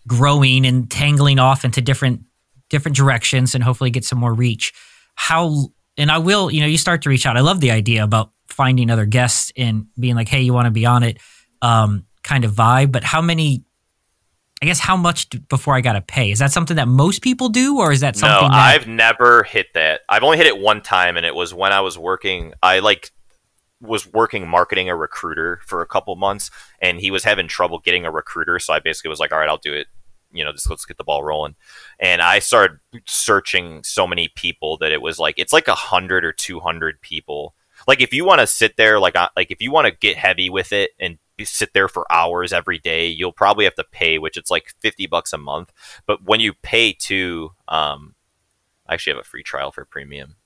growing and tangling off into different different directions, and hopefully get some more reach. How and I will, you know, you start to reach out. I love the idea about finding other guests and being like, hey, you want to be on it, um, kind of vibe. But how many I guess how much do, before I got to pay? Is that something that most people do, or is that something? No, that- I've never hit that. I've only hit it one time, and it was when I was working. I like was working marketing a recruiter for a couple months, and he was having trouble getting a recruiter. So I basically was like, "All right, I'll do it." You know, just let's get the ball rolling. And I started searching so many people that it was like it's like a hundred or two hundred people. Like if you want to sit there, like like if you want to get heavy with it and sit there for hours every day, you'll probably have to pay, which it's like 50 bucks a month. But when you pay to, um, I actually have a free trial for premium.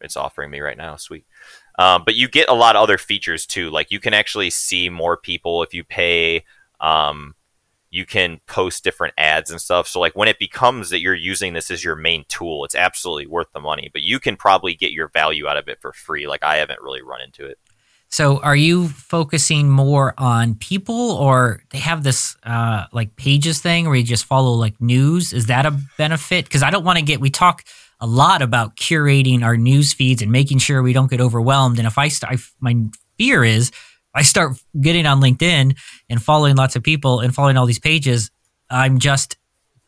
It's offering me right now. Sweet. Um, but you get a lot of other features too. Like you can actually see more people if you pay. Um, you can post different ads and stuff. So like when it becomes that you're using this as your main tool, it's absolutely worth the money. But you can probably get your value out of it for free. Like I haven't really run into it. So are you focusing more on people or they have this uh, like pages thing where you just follow like news? Is that a benefit? Because I don't want to get, we talk a lot about curating our news feeds and making sure we don't get overwhelmed. And if I start, my fear is I start getting on LinkedIn and following lots of people and following all these pages, I'm just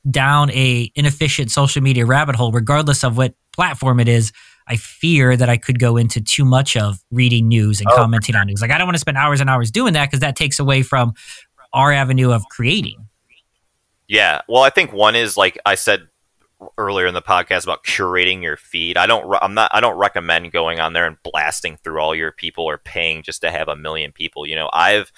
down a inefficient social media rabbit hole, regardless of what platform it is. I fear that I could go into too much of reading news and Oh. commenting on news. Like I don't want to spend hours and hours doing that because that takes away from our avenue of creating. Yeah. Well, I think one is like I said earlier in the podcast about curating your feed. I don't I'm not I don't recommend going on there and blasting through all your people or paying just to have a million people. You know, I've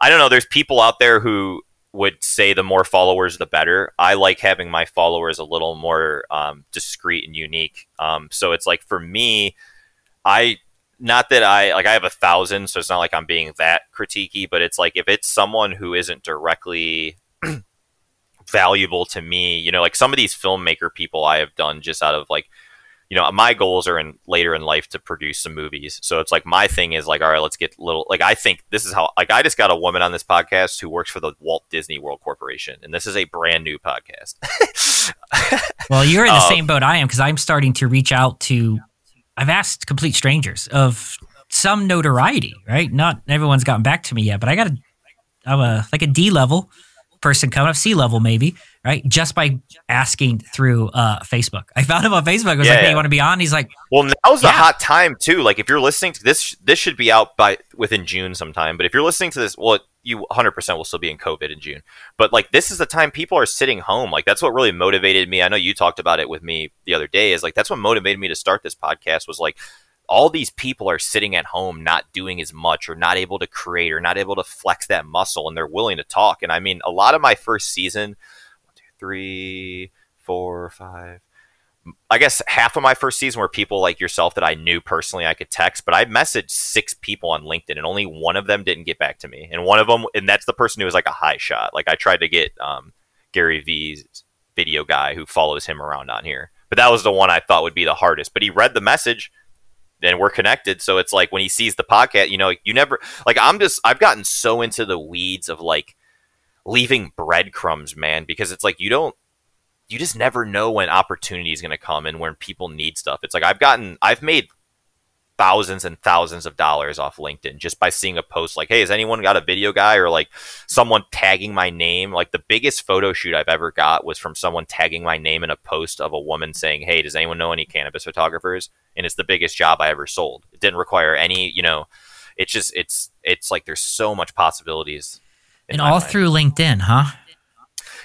I don't know, there's people out there who would say the more followers the better. I like having my followers a little more um, discreet and unique. Um, so it's like for me, I not that I like I have a thousand, so it's not like I'm being that critiquey, but it's like if it's someone who isn't directly valuable to me, you know, like some of these filmmaker people I have done just out of like, you know, my goals are in later in life to produce some movies. So it's like my thing is like, all right, let's get little like I think this is how like I just got a woman on this podcast who works for the Walt Disney World Corporation, and this is a brand new podcast. Well, you're in the Um, same boat I am because I'm starting to reach out to. I've asked complete strangers of some notoriety, right? Not everyone's gotten back to me yet, but I got a, I'm a like a D level person coming up, C level maybe, right? Just by asking through uh, Facebook. I found him on Facebook. I was Yeah, like, "Hey, yeah. you want to be on?" He's like, Well, now's the Yeah. hot time too. Like if you're listening to this, this should be out by within June sometime. But if you're listening to this, well, you 100% will still be in COVID in June. But like this is the time people are sitting home. Like that's what really motivated me. I know you talked about it with me the other day. Is like that's what motivated me to start this podcast. Was like all these people are sitting at home not doing as much or not able to create or not able to flex that muscle and they're willing to talk and i mean a lot of my first season three four five I guess half of my first season were people like yourself that I knew personally I could text, but I messaged six people on LinkedIn and only one of them didn't get back to me. And one of them, and that's the person who was like a high shot. Like I tried to get um, Gary V's video guy who follows him around on here, but that was the one I thought would be the hardest. But he read the message and we're connected. So it's like when he sees the podcast, you know, you never, like I'm just, I've gotten so into the weeds of like leaving breadcrumbs, man, because it's like you don't, you just never know when opportunity is going to come and when people need stuff. It's like I've gotten, I've made thousands and thousands of dollars off LinkedIn just by seeing a post like, hey, has anyone got a video guy or like someone tagging my name? Like the biggest photo shoot I've ever got was from someone tagging my name in a post of a woman saying, hey, does anyone know any cannabis photographers? And it's the biggest job I ever sold. It didn't require any, you know, it's just, it's, it's like there's so much possibilities. And all mind. through LinkedIn, huh?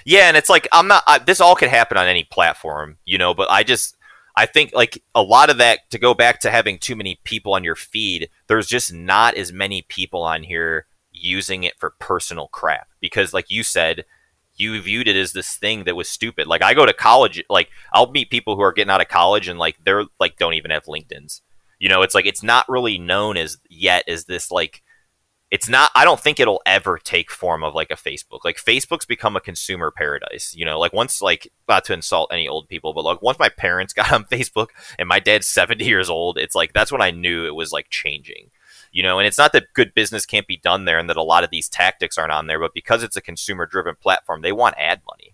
Yeah, and it's like I'm not. I, this all could happen on any platform, you know. But I just, I think like a lot of that to go back to having too many people on your feed. There's just not as many people on here using it for personal crap because, like you said, you viewed it as this thing that was stupid. Like I go to college, like I'll meet people who are getting out of college and like they're like don't even have LinkedIn's. You know, it's like it's not really known as yet as this like it's not i don't think it'll ever take form of like a facebook. Like facebook's become a consumer paradise you know? Like once like not to insult any old people but like once my parents got on facebook and my dad's 70 years old it's like that's when i knew it was like changing you know? And it's not that good business can't be done there and that a lot of these tactics aren't on there but because it's a consumer driven platform they want ad money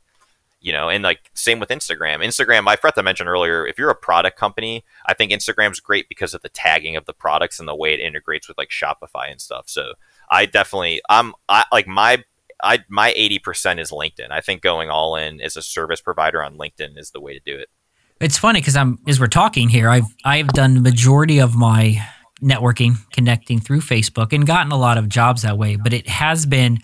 you know and like same with instagram. Instagram i forgot to mention earlier if you're a product company i think instagram's great because of the tagging of the products and the way it integrates with like shopify and stuff. So i definitely i'm i like my i my 80% is linkedin. I think going all in as a service provider on linkedin is the way to do it. It's funny because I'm as we're talking here, I've I've done the majority of my networking, connecting through Facebook, and gotten a lot of jobs that way. But it has been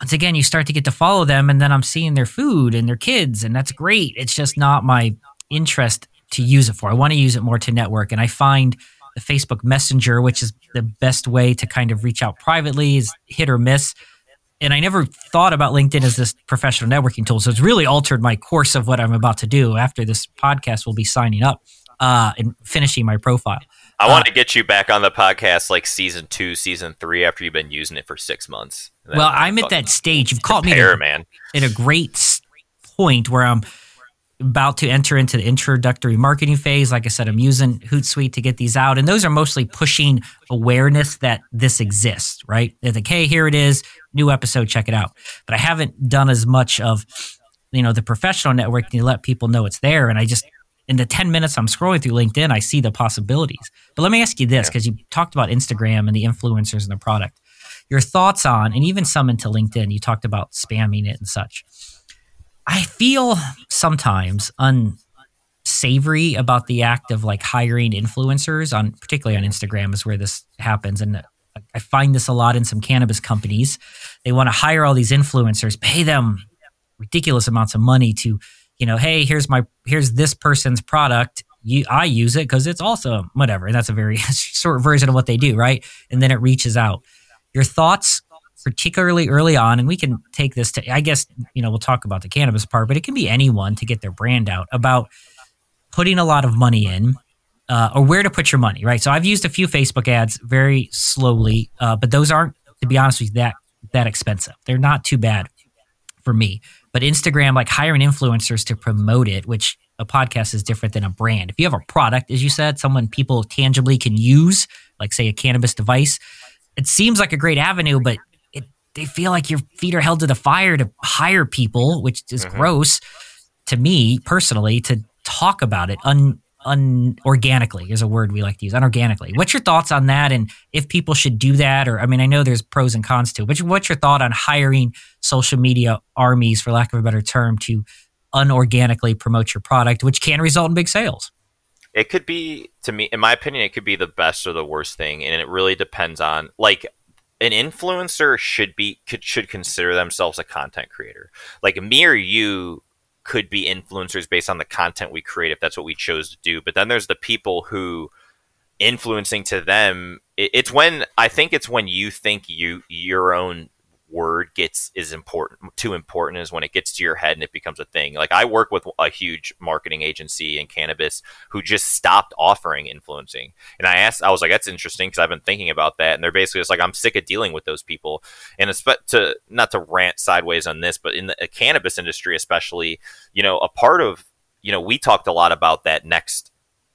once again, you start to get to follow them, and then I'm seeing their food and their kids, and that's great. It's just not my interest to use it for. I want to use it more to network, and I find the Facebook Messenger, which is the best way to kind of reach out privately, is hit or miss. And I never thought about LinkedIn as this professional networking tool. So it's really altered my course of what I'm about to do. After this podcast, we'll be signing up uh, and finishing my profile. I Uh, want to get you back on the podcast like season two season three after you've been using it for six months Well, I'm at that stage. You've caught me at, man at a great point where I'm about to enter into the introductory marketing phase. Like I said, I'm using Hootsuite to get these out, and those are mostly pushing awareness that this exists. Right? They're like, hey, here it is, new episode, check it out. But I haven't done as much of you know the professional networking to let people know it's there, and I just in the 10 minutes I'm scrolling through LinkedIn, I see the possibilities. But let me ask you this because you talked about Instagram and the influencers and the product. Your thoughts on, and even some into LinkedIn, you talked about spamming it and such. I feel sometimes unsavory about the act of like hiring influencers on, particularly on Instagram, is where this happens. And I find this a lot in some cannabis companies. They want to hire all these influencers, pay them ridiculous amounts of money to, you know, hey, here's my here's this person's product. You, I use it because it's awesome, whatever. And that's a very short version of what they do, right? And then it reaches out. Your thoughts, particularly early on, and we can take this to, I guess, you know, we'll talk about the cannabis part, but it can be anyone to get their brand out about putting a lot of money in uh, or where to put your money, right? So I've used a few Facebook ads very slowly, uh, but those aren't, to be honest with you, that that expensive. They're not too bad for me. But Instagram, like hiring influencers to promote it, which a podcast is different than a brand. If you have a product, as you said, someone people tangibly can use, like say a cannabis device, it seems like a great avenue, but it, they feel like your feet are held to the fire to hire people, which is mm-hmm. gross to me personally to talk about it un, unorganically is a word we like to use unorganically. What's your thoughts on that and if people should do that? Or i mean i know there's pros and cons to it but what's your thought on hiring social media armies for lack of a better term to unorganically promote your product which can result in big sales? It could be to me in my opinion it could be the best or the worst thing and it really depends on like an influencer should be could, should consider themselves a content creator. Like me or you could be influencers based on the content we create if that's what we chose to do. But then there's the people who influencing to them it's when I think it's when you think you your own word gets is important too important is when it gets to your head and it becomes a thing. Like i work with a huge marketing agency in cannabis who just stopped offering influencing. And i asked i was like that's interesting because i've been thinking about that. And they're basically just like i'm sick of dealing with those people. And it's but to not to rant sideways on this but in the uh, cannabis industry especially you know a part of you know we talked a lot about that next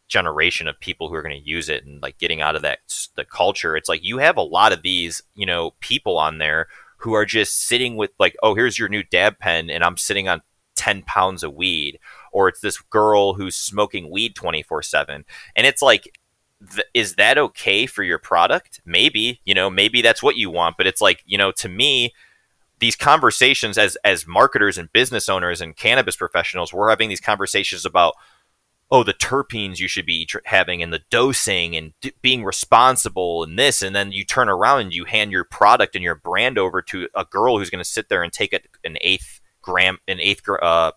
generation of people who are going to use it and like getting out of that the culture. It's like you have a lot of these you know people on there who are just sitting with like, oh, here's your new dab pen, and I'm sitting on 10 pounds of weed. Or it's this girl who's smoking weed 24 7. And it's like, th- is that okay for your product? Maybe, you know, maybe that's what you want. But it's like, you know, to me, these conversations as as marketers and business owners and cannabis professionals, we're having these conversations about oh the terpenes you should be tr- having and the dosing and d- being responsible and this and then you turn around and you hand your product and your brand over to a girl who's going to sit there and take a, an eighth gram an eighth uh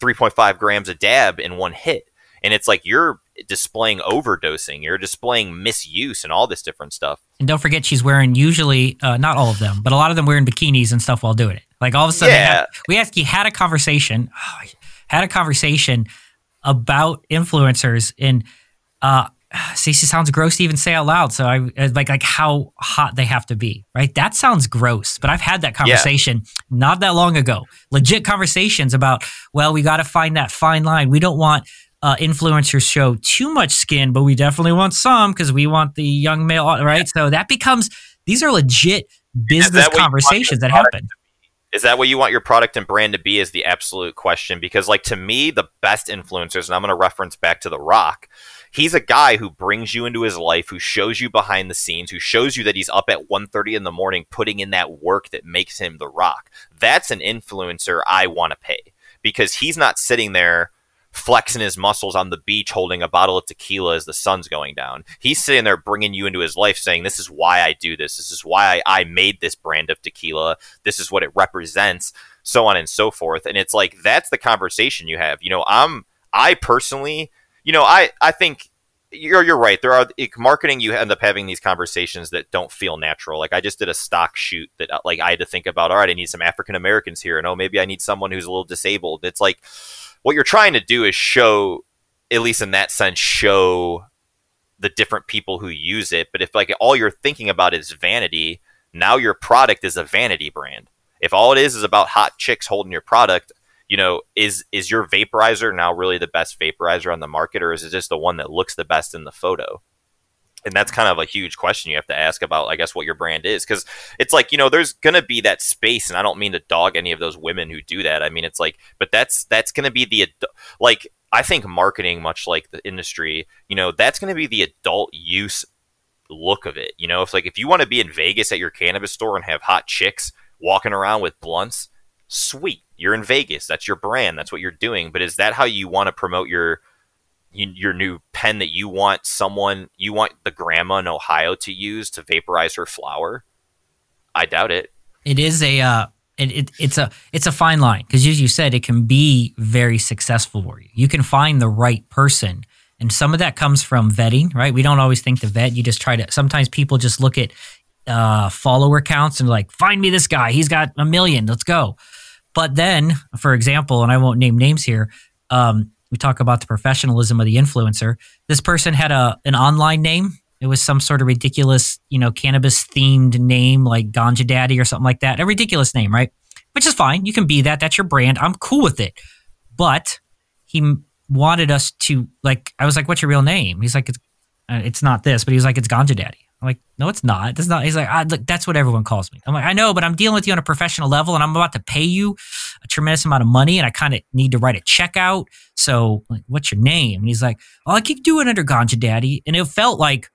3.5 grams of dab in one hit. And it's like you're displaying overdosing you're displaying misuse and all this different stuff. And don't forget she's wearing usually uh, not all of them but a lot of them wearing bikinis and stuff while doing it. Like all of a sudden yeah. had, we actually had a conversation oh, had a conversation about influencers and uh Stacey sounds gross to even say out loud. So I like like how hot they have to be, right? That sounds gross, but I've had that conversation yeah. not that long ago. Legit conversations about, well, we got to find that fine line. We don't want uh, influencers show too much skin, but we definitely want some because we want the young male, right? Yeah. So that becomes these are legit business conversations that happen is that what you want your product and brand to be is the absolute question? Because like to me the best influencers and i'm going to reference back to the rock he's a guy who brings you into his life who shows you behind the scenes who shows you that he's up at 1.30 in the morning putting in that work that makes him the rock. That's an influencer i want to pay because he's not sitting there flexing his muscles on the beach holding a bottle of tequila as the sun's going down. He's sitting there bringing you into his life saying, This is why I do this. This is why I, I made this brand of tequila. This is what it represents, so on and so forth. And it's like, that's the conversation you have. You know, I'm, I personally, you know, I, I think you're you're right. There are marketing. You end up having these conversations that don't feel natural. Like I just did a stock shoot that uh, like I had to think about. All right, I need some African Americans here, and oh, maybe I need someone who's a little disabled. It's like what you're trying to do is show, at least in that sense, show the different people who use it. But if like all you're thinking about is vanity, now your product is a vanity brand. If all it is is about hot chicks holding your product, you know, is is your vaporizer now really the best vaporizer on the market, or is it just the one that looks the best in the photo? And that's kind of a huge question you have to ask about i guess what your brand is because it's like you know there's gonna be that space and i don't mean to dog any of those women who do that i mean it's like but that's that's gonna be the like i think marketing much like the industry you know that's gonna be the adult use look of it you know? If like if you want to be in vegas at your cannabis store and have hot chicks walking around with blunts sweet you're in vegas that's your brand that's what you're doing but is that how you want to promote your you, your new pen that you want someone you want the grandma in Ohio to use to vaporize her flower. I doubt it. It is a uh, it, it, it's a it's a fine line because as you said, it can be very successful for you. You can find the right person, and some of that comes from vetting, right? We don't always think the vet. You just try to. Sometimes people just look at uh, follower counts and like, find me this guy. He's got a million. Let's go. But then, for example, and I won't name names here. Um, we talk about the professionalism of the influencer. This person had a an online name. It was some sort of ridiculous, you know, cannabis themed name like Ganja Daddy or something like that. A ridiculous name, right? Which is fine. You can be that. That's your brand. I'm cool with it. But he wanted us to like. I was like, "What's your real name?" He's like, "It's uh, it's not this," but he was like, "It's Ganja Daddy." I'm like, no, it's not. It's not. He's like, ah, look, that's what everyone calls me. I'm like, I know, but I'm dealing with you on a professional level, and I'm about to pay you a tremendous amount of money, and I kind of need to write a check out. So, like, what's your name? And he's like, oh, I keep doing under Ganja Daddy, and it felt like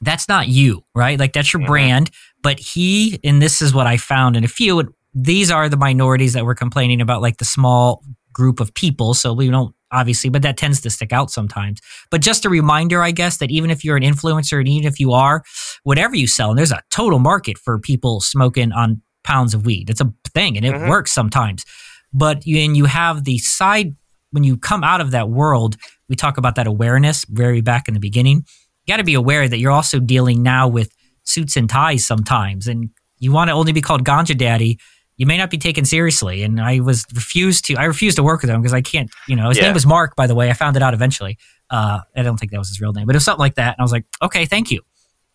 that's not you, right? Like that's your mm-hmm. brand. But he, and this is what I found in a few. These are the minorities that we're complaining about, like the small group of people. So we don't obviously, but that tends to stick out sometimes. But just a reminder, I guess, that even if you're an influencer and even if you are, whatever you sell, and there's a total market for people smoking on pounds of weed. It's a thing and it mm-hmm. works sometimes. But you, and you have the side, when you come out of that world, we talk about that awareness very back in the beginning. You got to be aware that you're also dealing now with suits and ties sometimes. And you want to only be called Ganja Daddy you may not be taken seriously. And I was refused to, I refused to work with him because I can't, you know, his yeah. name was Mark, by the way. I found it out eventually. Uh, I don't think that was his real name, but it was something like that. And I was like, okay, thank you.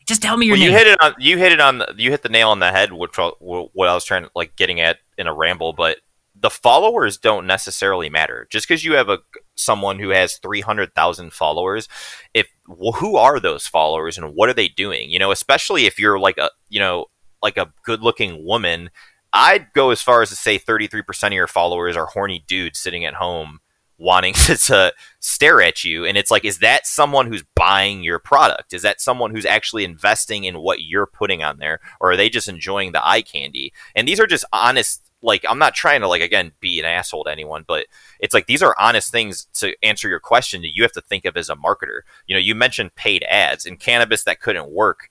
Just tell me your well, name. You hit it on, you hit it on, the, you hit the nail on the head, which what I was trying to like getting at in a ramble, but the followers don't necessarily matter. Just because you have a someone who has 300,000 followers, if who are those followers and what are they doing? You know, especially if you're like a, you know, like a good-looking woman I'd go as far as to say 33% of your followers are horny dudes sitting at home wanting to, to, stare at you. And it's like, is that someone who's buying your product? Is that someone who's actually investing in what you're putting on there? Or are they just enjoying the eye candy? And these are just honest, like, I'm not trying to, like, again, be an asshole to anyone, but it's like these are honest things to answer your question that you have to think of as a marketer. You know, you mentioned paid ads in cannabis that couldn't work,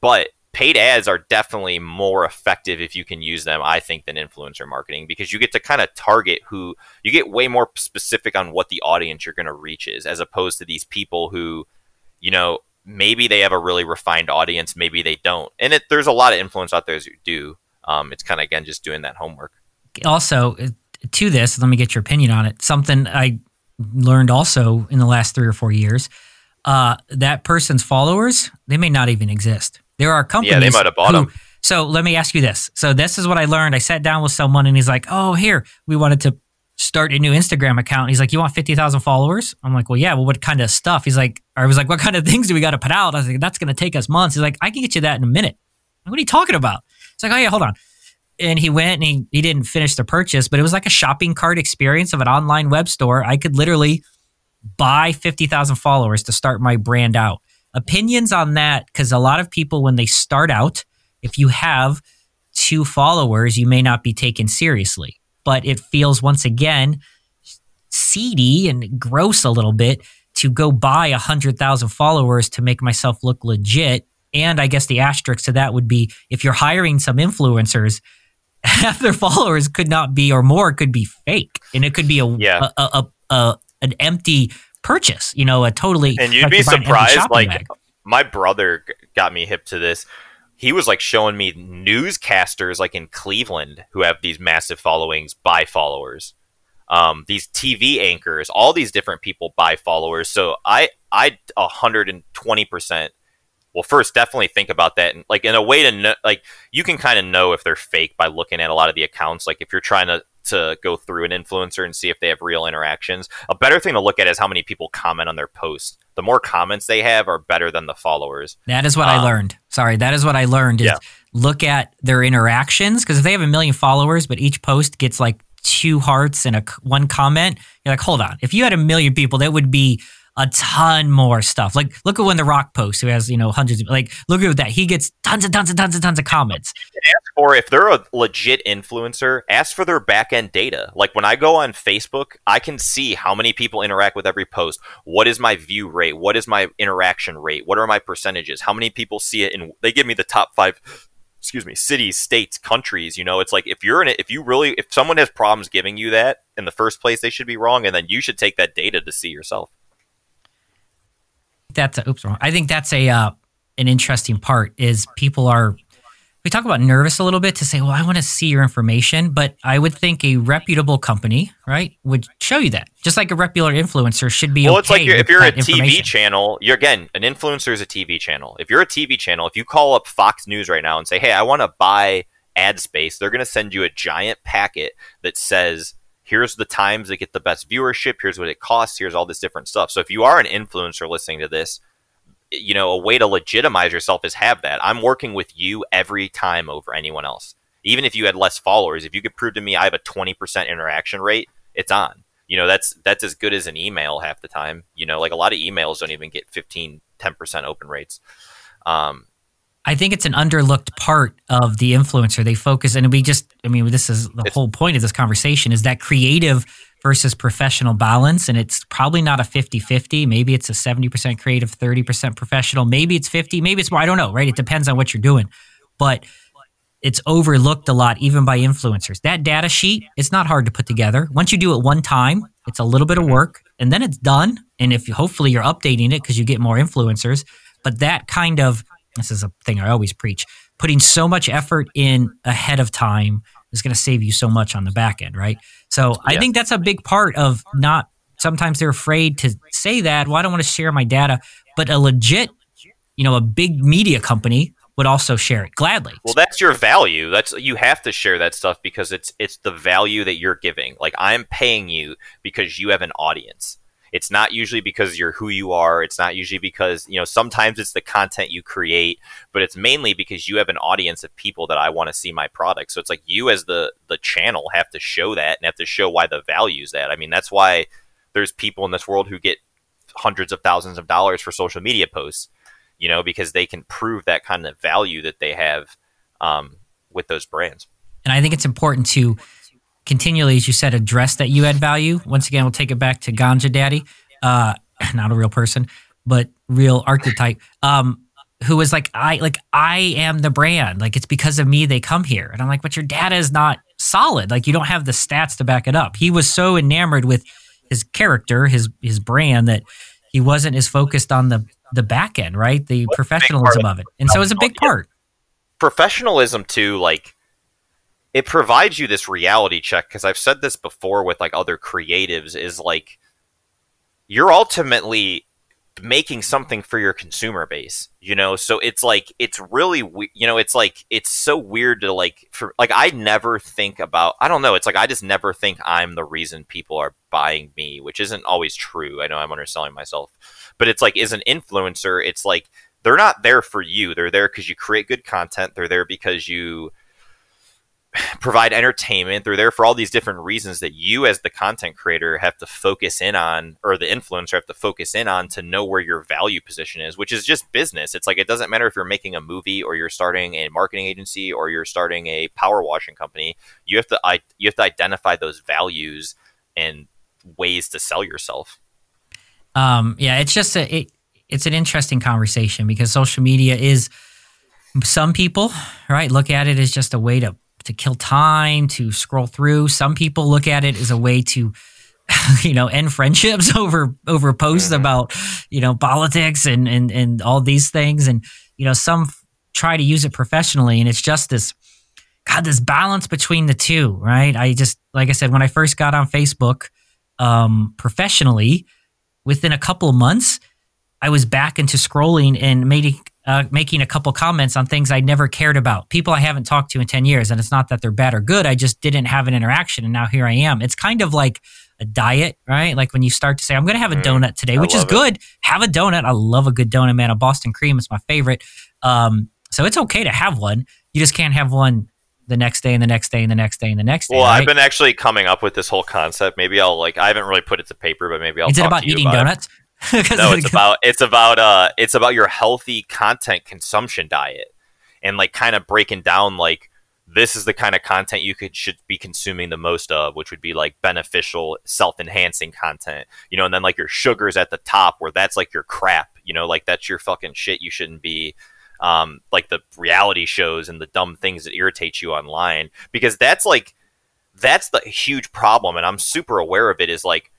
but paid ads are definitely more effective if you can use them, I think, than influencer marketing because you get to kind of target who you get way more specific on what the audience you're going to reach is, as opposed to these people who, you know, maybe they have a really refined audience, maybe they don't. And it, there's a lot of influence out there who do. Um, it's kind of, again, just doing that homework. Also, uh, to this, let me get your opinion on it. Something I learned also in the last three or four years. Uh, that person's followers, they may not even exist there are companies. Yeah, they might have bought who, them. So let me ask you this. So this is what I learned. I sat down with someone and he's like, "Oh, here we wanted to start a new Instagram account." He's like, "You want fifty thousand followers?" I'm like, "Well, yeah. Well, what kind of stuff?" He's like, "I was like, what kind of things do we got to put out?" I was like, "That's going to take us months." He's like, "I can get you that in a minute." Like, what are you talking about? It's like, "Oh yeah, hold on." And he went and he, he didn't finish the purchase, but it was like a shopping cart experience of an online web store. I could literally buy 50,000 followers to start my brand out opinions on that because a lot of people when they start out if you have two followers you may not be taken seriously. But it feels once again seedy and gross a little bit to go buy a hundred thousand followers to make myself look legit. And i guess the asterisk to that would be if you're hiring some influencers half their followers could not be or more could be fake. And it could be a, yeah. a, a, a, a an empty purchase. You know, a totally. And you'd be surprised. Like bag. my brother got me hip to this. He was like showing me newscasters like in Cleveland who have these massive followings by followers. Um, these TV anchors, all these different people buy followers. So I, I, hundred and twenty percent. Well, first, definitely think about that, and like in a way to know, like you can kind of know if they're fake by looking at a lot of the accounts. Like if you're trying to to go through an influencer and see if they have real interactions. A better thing to look at is how many people comment on their posts. The more comments they have are better than the followers. That is what um, I learned. Sorry, that is what I learned is yeah. look at their interactions because if they have a million followers but each post gets like two hearts and a one comment, you're like, "Hold on. If you had a million people, that would be a ton more stuff. Like look at when The Rock posts, who has you know hundreds. Of, like look at that, he gets tons and tons and tons and tons of comments. Ask for if they're a legit influencer, ask for their back end data. Like when I go on Facebook, I can see how many people interact with every post. What is my view rate? What is my interaction rate? What are my percentages? How many people see it? And they give me the top five excuse me, cities, states, countries. You know, it's like if you're in it, if you really, if someone has problems giving you that in the first place, they should be wrong, and then you should take that data to see yourself. That's a, oops, wrong. I think that's a uh, an interesting part is people are we talk about nervous a little bit to say, well, I want to see your information, but I would think a reputable company, right, would show you that. Just like a reputable influencer should be. Well, okay it's like you're, if you're a TV channel, you're again an influencer is a TV channel. If you're a TV channel, if you call up Fox News right now and say, "Hey, I want to buy ad space," they're going to send you a giant packet that says. Here's the times that get the best viewership. Here's what it costs. Here's all this different stuff. So if you are an influencer listening to this, you know, a way to legitimize yourself is have that. I'm working with you every time over anyone else. Even if you had less followers, if you could prove to me I have a 20% interaction rate, it's on. You know, that's that's as good as an email half the time. You know, like a lot of emails don't even get 15, 10% open rates. Um, I think it's an underlooked part of the influencer. They focus, and we just, I mean, this is the whole point of this conversation is that creative versus professional balance. And it's probably not a 50 50. Maybe it's a 70% creative, 30% professional. Maybe it's 50, maybe it's more. I don't know, right? It depends on what you're doing. But it's overlooked a lot, even by influencers. That data sheet, it's not hard to put together. Once you do it one time, it's a little bit of mm-hmm. work and then it's done. And if you, hopefully you're updating it because you get more influencers. But that kind of, this is a thing I always preach, putting so much effort in ahead of time is going to save you so much on the back end, right? So I think that's a big part of not, sometimes they're afraid to say that. Well, I don't want to share my data. But a legit, you know, a big media company would also share it gladly. Well, that's your value. That's you have to share that stuff because it's it's the value that you're giving. Like I'm paying you because you have an audience. It's not usually because you're who you are. It's not usually because, you know, sometimes it's the content you create, but it's mainly because you have an audience of people that I want to see my product. So it's like you as the the channel have to show that and have to show why the value is that. I mean, that's why there's people in this world who get hundreds of thousands of dollars for social media posts, you know, because they can prove that kind of value that they have um, with those brands. And I think it's important to continually, as you said, address that you add value. Once again, we'll take it back to Ganja Daddy, uh, not a real person, but real archetype. Um, who was like, I like I am the brand. Like it's because of me they come here. And I'm like, but your data is not solid. Like you don't have the stats to back it up. He was so enamored with his character, his his brand that he wasn't as focused on the the back end, right? The professionalism of it. And so it's a big part. professionalism too like it provides you this reality check because i've said this before with like other creatives is like you're ultimately making something for your consumer base you know? So it's like it's really we- you know it's like it's so weird to like for like i never think about i don't know it's like i just never think i'm the reason people are buying me which isn't always true. I know i'm underselling myself. But it's like as an influencer it's like they're not there for you. They're there because you create good content. They're there because you provide entertainment they're there for all these different reasons that you as the content creator have to focus in on or the influencer have to focus in on to know where your value position is which is just business. It's like it doesn't matter if you're making a movie or you're starting a marketing agency or you're starting a power washing company you have to you have to identify those values and ways to sell yourself. Um, yeah, it's just a it, it's an interesting conversation because social media is some people right look at it as just a way to to kill time to scroll through. Some people look at it as a way to you know end friendships over over posts about you know politics and and and all these things. And you know some f- try to use it professionally. And it's just this god this balance between the two right? I just like i said when i first got on facebook um professionally within a couple of months, I was back into scrolling and making uh, making a couple comments on things I never cared about, people I haven't talked to in ten years. And it's not that they're bad or good; I just didn't have an interaction, and now here I am. It's kind of like a diet, right? Like when you start to say, "I'm going to have a Mm, donut today," I which is it. good. Have a donut. I love a good donut, man. A Boston cream is my favorite. Um, so it's okay to have one. You just can't have one the next day and the next day and the next day and the next day. well right? i've been actually coming up with this whole concept maybe i'll like i haven't really put it to paper but maybe i'll Is it talk about to you eating about it. no, it's about it's about uh it's about your healthy content consumption diet and like kind of breaking down like this is the kind of content you could should be consuming the most of, which would be like beneficial, self-enhancing content. You know, and then like your sugars at the top where that's like your crap, you know, like that's your fucking shit you shouldn't be um like the reality shows and the dumb things that irritate you online because that's like that's the huge problem and I'm super aware of it is like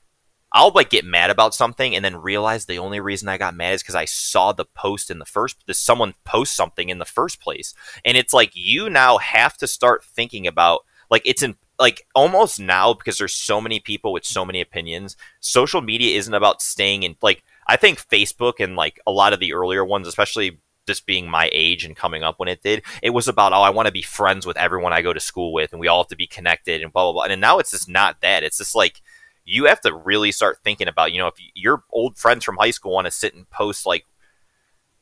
I'll like get mad about something and then realize the only reason I got mad is because I saw the post in the first someone post something in the first place. And it's like you now have to start thinking about like it's in like almost now because there's so many people with so many opinions, social media isn't about staying in like I think Facebook and like a lot of the earlier ones, especially just being my age and coming up when it did, it was about, oh, I want to be friends with everyone I go to school with and we all have to be connected and blah blah blah. And now it's just not that. It's just like you have to really start thinking about, you know, if your old friends from high school want to sit and post like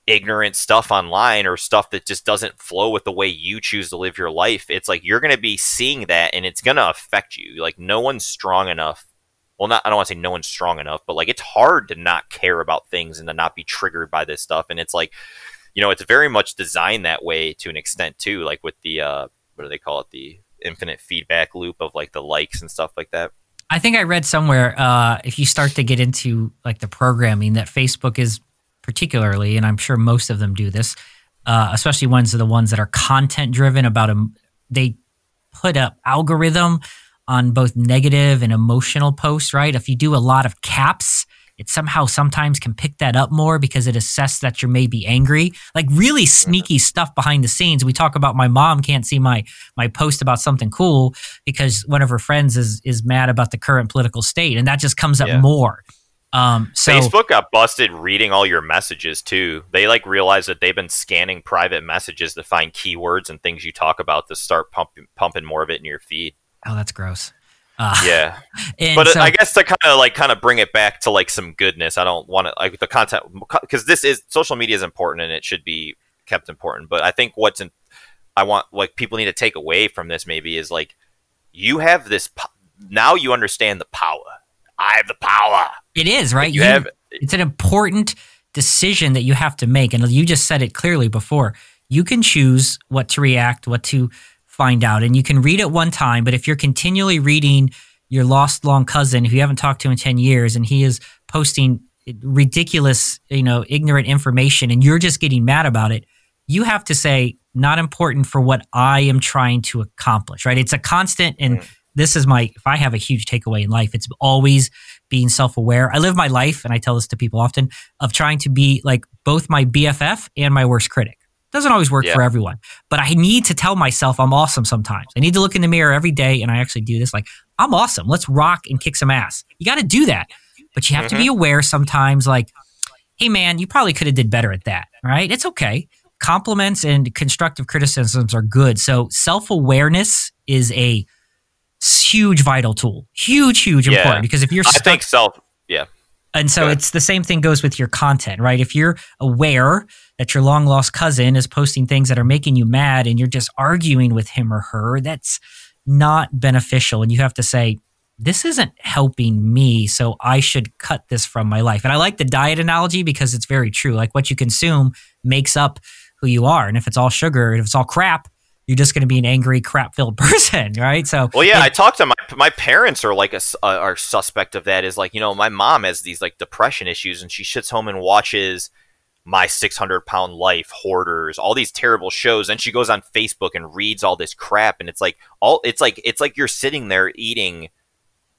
ignorant stuff online or stuff that just doesn't flow with the way you choose to live your life, it's like you're going to be seeing that and it's going to affect you. Like no one's strong enough. Well, not I don't want to say no one's strong enough, but like it's hard to not care about things and to not be triggered by this stuff. And it's like, you know, it's very much designed that way to an extent too. Like with the uh, what do they call it? The infinite feedback loop of like the likes and stuff like that. I think I read somewhere uh, if you start to get into like the programming that Facebook is particularly, and I'm sure most of them do this, uh, especially ones of the ones that are content driven about a they put up algorithm on both negative and emotional posts, right? If you do a lot of caps, it somehow sometimes can pick that up more because it assesses that you're maybe angry. Like really sneaky stuff behind the scenes. We talk about my mom can't see my my post about something cool because one of her friends is is mad about the current political state, and that just comes up yeah. more. Um, so Facebook got busted reading all your messages too. They like realized that they've been scanning private messages to find keywords and things you talk about to start pumping pumping more of it in your feed. Oh, that's gross. Uh, yeah, but so, I guess to kind of like kind of bring it back to like some goodness. I don't want to like the content because this is social media is important and it should be kept important. But I think what's in, I want like people need to take away from this maybe is like you have this now you understand the power. I have the power. It is right. you, you have it's an important decision that you have to make, and you just said it clearly before. You can choose what to react, what to find out. And you can read it one time, but if you're continually reading your lost long cousin who you haven't talked to in 10 years and he is posting ridiculous, you know, ignorant information and you're just getting mad about it, you have to say, not important for what I am trying to accomplish, right? It's a constant and mm. this is my if I have a huge takeaway in life, it's always being self-aware. I live my life and I tell this to people often of trying to be like both my BFF and my worst critic. Doesn't always work yeah. for everyone, but I need to tell myself I'm awesome sometimes. I need to look in the mirror every day, and I actually do this. Like I'm awesome. Let's rock and kick some ass. You got to do that, but you have mm-hmm. to be mm-hmm. aware sometimes. Like, hey man, you probably could have did better at that. Right? It's okay. Compliments and constructive criticisms are good. So self awareness is a huge vital tool. Huge, huge yeah. important because if you're stuck, I think self yeah. And so it's the same thing goes with your content, right? If you're aware that your long lost cousin is posting things that are making you mad and you're just arguing with him or her, that's not beneficial. And you have to say, this isn't helping me, so I should cut this from my life. And I like the diet analogy because it's very true. Like what you consume makes up who you are. And if it's all sugar, if it's all crap, you're just going to be an angry, crap-filled person, right? So, well, yeah, I talked to my my parents are like a uh, are suspect of that. Is like you know my mom has these like depression issues, and she sits home and watches my 600 pound life hoarders all these terrible shows and she goes on facebook and reads all this crap and it's like all it's like it's like you're sitting there eating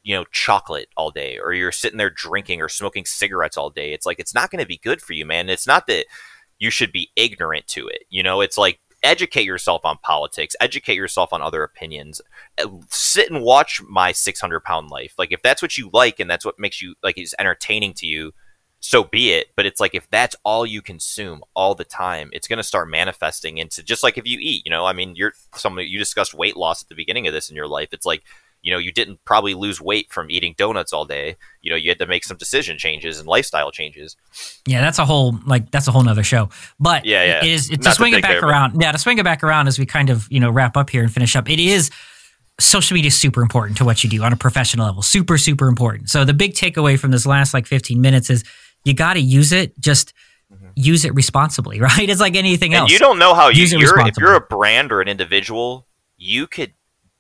you know chocolate all day or you're sitting there drinking or smoking cigarettes all day it's like it's not going to be good for you man it's not that you should be ignorant to it you know it's like educate yourself on politics educate yourself on other opinions uh, sit and watch my 600 pound life like if that's what you like and that's what makes you like is entertaining to you so be it. But it's like if that's all you consume all the time, it's going to start manifesting into just like if you eat. You know, I mean, you're somebody you discussed weight loss at the beginning of this in your life. It's like you know you didn't probably lose weight from eating donuts all day. You know, you had to make some decision changes and lifestyle changes. Yeah, that's a whole like that's a whole nother show. But yeah, yeah. it is to swing it back there, around. But... Yeah, to swing it back around as we kind of you know wrap up here and finish up. It is social media is super important to what you do on a professional level. Super, super important. So the big takeaway from this last like 15 minutes is you got to use it. Just Mhm. use it responsibly, right? It's like anything And else. you don't know how you, Use it you're if you're a brand or an individual, you could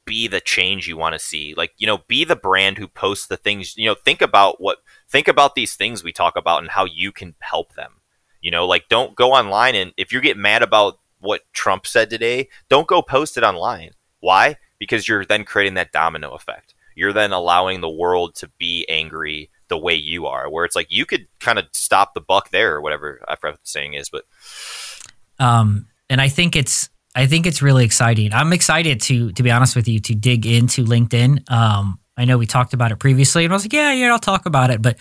be the change you want to see. Like, you know, be the brand who posts the things, you know, think about what think about these things we talk about and how you can help them. You know, like don't go online and if you get mad about what Trump said today, don't go post it online. Why? Because you're then creating that domino effect. You're then allowing the world to be angry the way you are, where it's like you could kind of stop the buck there or whatever I forgot what the saying is, but um, and I think it's I think it's really exciting. I'm excited to to be honest with you to dig into LinkedIn. Um, I know we talked about it previously, and I was like, yeah, yeah, I'll talk about it. But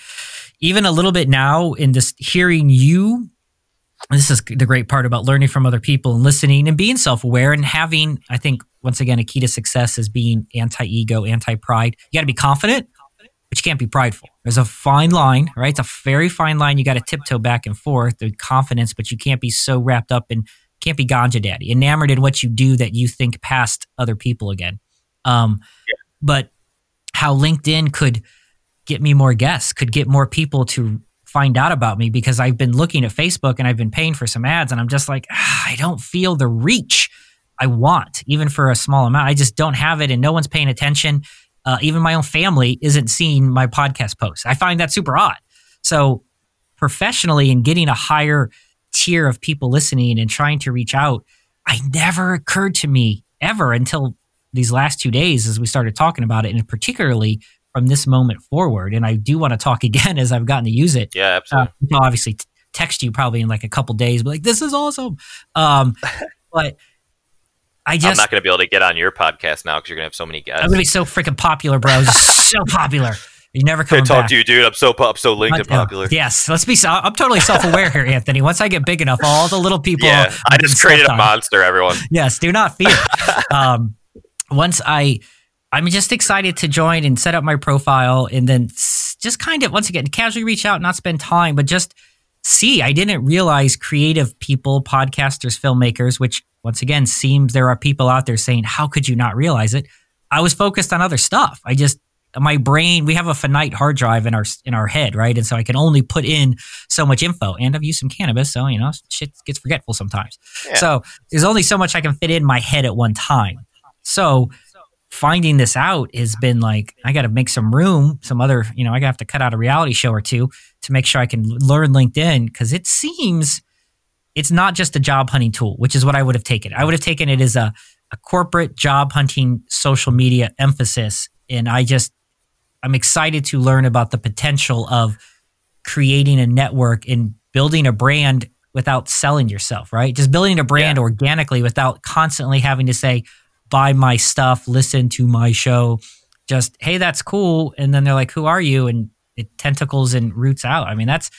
even a little bit now, in just hearing you, this is the great part about learning from other people and listening and being self aware and having. I think once again, a key to success is being anti ego, anti pride. You got to be confident, but you can't be prideful. There's a fine line, right? It's a very fine line. You got to tiptoe back and forth. The confidence, but you can't be so wrapped up in can't be ganja daddy, enamored in what you do that you think past other people again. Um, But how LinkedIn could get me more guests, could get more people to find out about me because I've been looking at Facebook and I've been paying for some ads and I'm just like, ah, I don't feel the reach I want, even for a small amount. I just don't have it and no one's paying attention. Uh, even my own family isn't seeing my podcast posts. I find that super odd. So, professionally, and getting a higher tier of people listening and trying to reach out, I never occurred to me ever until these last two days as we started talking about it, and particularly from this moment forward. And I do want to talk again as I've gotten to use it. yeah, Uh, absolutely. I'll obviously t- text you probably in like a couple days, but like this is awesome. Um, but I I'm not going to be able to get on your podcast now because you're going to have so many guests. I'm gonna be so freaking popular, bro. So popular. You never come I talk back. to you, dude? I'm so I'm so linked uh, popular. Yes, let's be. So, I'm totally self-aware here, Anthony. Once I get big enough, all the little people. Yeah, I just created a on. monster. Everyone. Yes, do not fear. um, once I, I'm just excited to join and set up my profile, and then just kind of once again casually reach out, not spend time, but just see. I didn't realize creative people, podcasters, filmmakers, which once again seems there are people out there saying, "How could you not realize it?" I was focused on other stuff. I just my brain we have a finite hard drive in our in our head right? And so i can only put in so much info. And i've used some cannabis so you know shit gets forgetful sometimes. Yeah. so there's only so much i can fit in my head at one time. So finding this out has been like i got to make some room some other you know i gotta have to cut out a reality show or two to make sure i can learn linkedin because it seems it's not just a job hunting tool which is what i would have taken. I would have taken it as a, a corporate job hunting social media emphasis. And i just i'm excited to learn about the potential of creating a network and building a brand without selling yourself right? Just building a brand organically without constantly having to say buy my stuff listen to my show. Just hey that's cool. And then they're like who are you? And it tentacles and roots out. I mean that's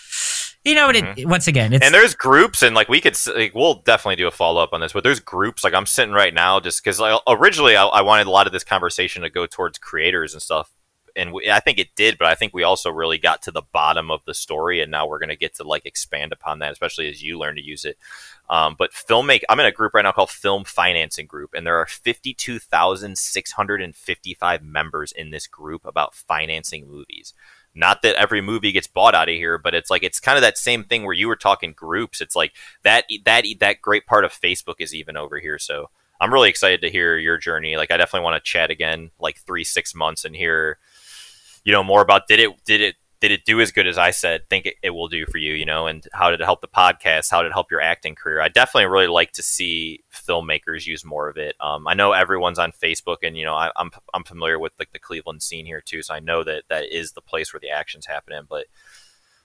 you know what it, mm-hmm. once again it's and there's groups and like we could like, we'll definitely do a follow-up on this but there's groups like i'm sitting right now just because like, originally I, I wanted a lot of this conversation to go towards creators and stuff and we, i think it did but i think we also really got to the bottom of the story and now we're going to get to like expand upon that especially as you learn to use it. Um, but filmmake i'm in a group right now called film financing group and there are 52655 members in this group about financing movies. Not that every movie gets bought out of here but it's like it's kind of that same thing where you were talking groups. It's like that that that great part of facebook is even over here. So i'm really excited to hear your journey. Like i definitely want to chat again like three six months and hear you know more about did it did it did it do as good as i said think it, it will do for you you know and how did it help the podcast how did it help your acting career i definitely really like to see filmmakers use more of it um, i know everyone's on facebook and you know I, i'm i'm familiar with like the cleveland scene here too so i know that that is the place where the action's happening but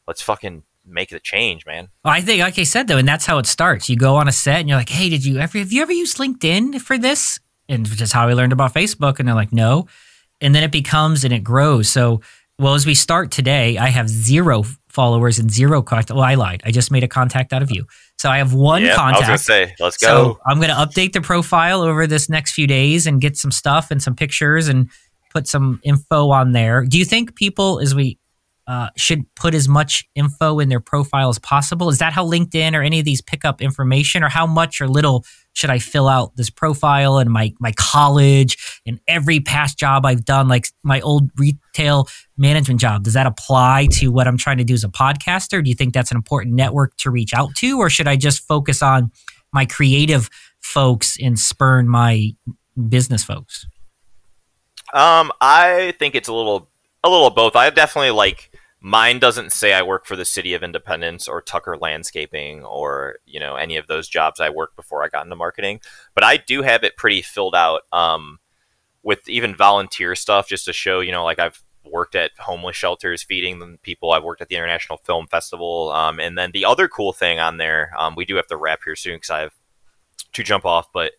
let's fucking make the change man Well, I think, like I said, though, and that's how it starts. You go on a set and you're like, "Hey, did you ever have you ever used LinkedIn for this?" And which is how I learned about Facebook. And they're like, "No," and then it becomes and it grows. So, well, as we start today, I have zero followers and zero contact. Well, I lied. I just made a contact out of you. So I have one yeah, i was gonna say let's go So I'm going to update the profile over this next few days and get some stuff and some pictures and put some info on there. Do you think people, as we uh, should put as much info in their profile as possible? Is that how LinkedIn or any of these pick up information, or how much or little should I fill out this profile and my my college and every past job I've done, like my old retail management job? Does that apply to what I'm trying to do as a podcaster? Do you think that's an important network to reach out to, or should I just focus on my creative folks and spurn my business folks? Um, I think it's a little a little both. I definitely like mine doesn't say I work for the City of Independence or Tucker Landscaping or you know any of those jobs I worked before I got into marketing, but I do have it pretty filled out um, with even volunteer stuff just to show you know like I've worked at homeless shelters feeding people. I've worked at the International Film Festival, um, and then the other cool thing on there, um, we do have to wrap here soon because I have to jump off, but.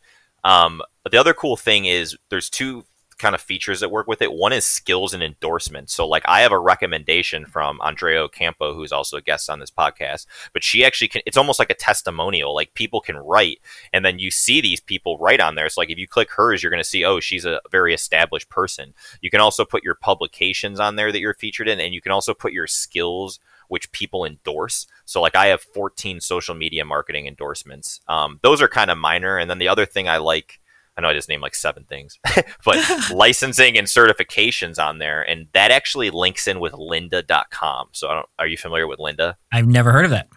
Um, the other cool thing is there's two kind of features that work with it. One is skills and endorsements. So, like, I have a recommendation from Andrea Ocampo, who's also a guest on this podcast, but she actually can, it's almost like a testimonial. Like, people can write, and then you see these people write on there. So, like, if you click hers, you're going to see, oh, she's a very established person. You can also put your publications on there that you're featured in, and you can also put your skills which people endorse. So, like, I have 14 social media marketing endorsements. Um, those are kind of minor. And then the other thing I like know I just named like seven things, but licensing and certifications on there. And that actually links in with lynda.com. So I don't, are you familiar with Lynda? I've never heard of that.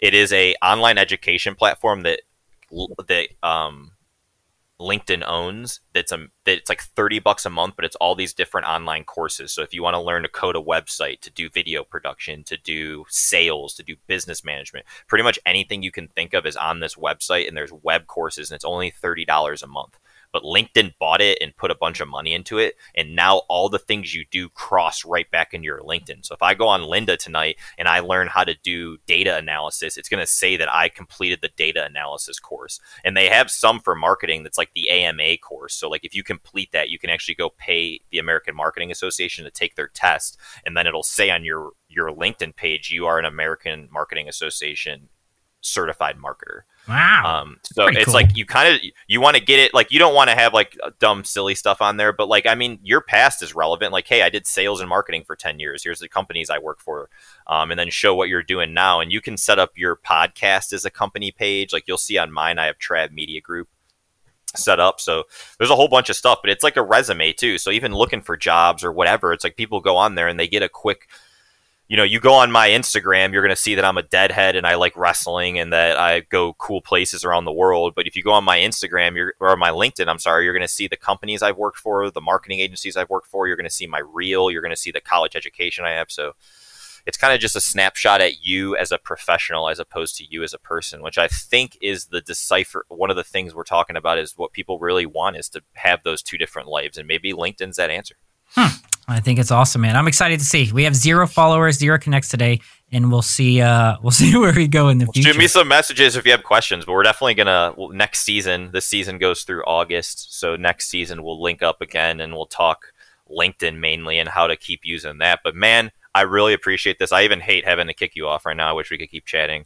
It is a online education platform that, that, um, LinkedIn owns that's a it's like 30 bucks a month but it's all these different online courses. So if you want to learn to code a website to do video production to do sales to do business management pretty much anything you can think of is on this website and there's web courses and it's only $30 a month but LinkedIn bought it and put a bunch of money into it. And now all the things you do cross right back into your LinkedIn. So if I go on Lynda tonight and I learn how to do data analysis, it's going to say that I completed the data analysis course. And they have some for marketing that's like the AMA course. So like if you complete that, you can actually go pay the American Marketing Association to take their test. And then it'll say on your your LinkedIn page, you are an American Marketing Association certified marketer. Wow. Um, so Pretty it's cool. like you kind of you want to get it like you don't want to have like dumb silly stuff on there, but like I mean your past is relevant. Like hey, I did sales and marketing for ten years. Here's the companies I work for, um, and then show what you're doing now. And you can set up your podcast as a company page. Like you'll see on mine, I have Trav Media Group set up. So there's a whole bunch of stuff, but it's like a resume too. So even looking for jobs or whatever, it's like people go on there and they get a quick you know, you go on my Instagram, you're going to see that I'm a deadhead and I like wrestling and that I go cool places around the world. But if you go on my Instagram or my LinkedIn, I'm sorry, you're going to see the companies I've worked for, the marketing agencies I've worked for. You're going to see my reel. You're going to see the college education I have. So it's kind of just a snapshot at you as a professional as opposed to you as a person, which I think is the decipher. One of the things we're talking about is what people really want is to have those two different lives. And maybe LinkedIn's that answer. Hmm. I think it's awesome, man. I'm excited to see. We have zero followers, zero connects today, and we'll see. Uh, we'll see where we go in the future. Shoot me some messages if you have questions. But we're definitely gonna well, next season. This season goes through August, so next season we'll link up again and we'll talk LinkedIn mainly and how to keep using that. But man, I really appreciate this. I even hate having to kick you off right now. I wish we could keep chatting.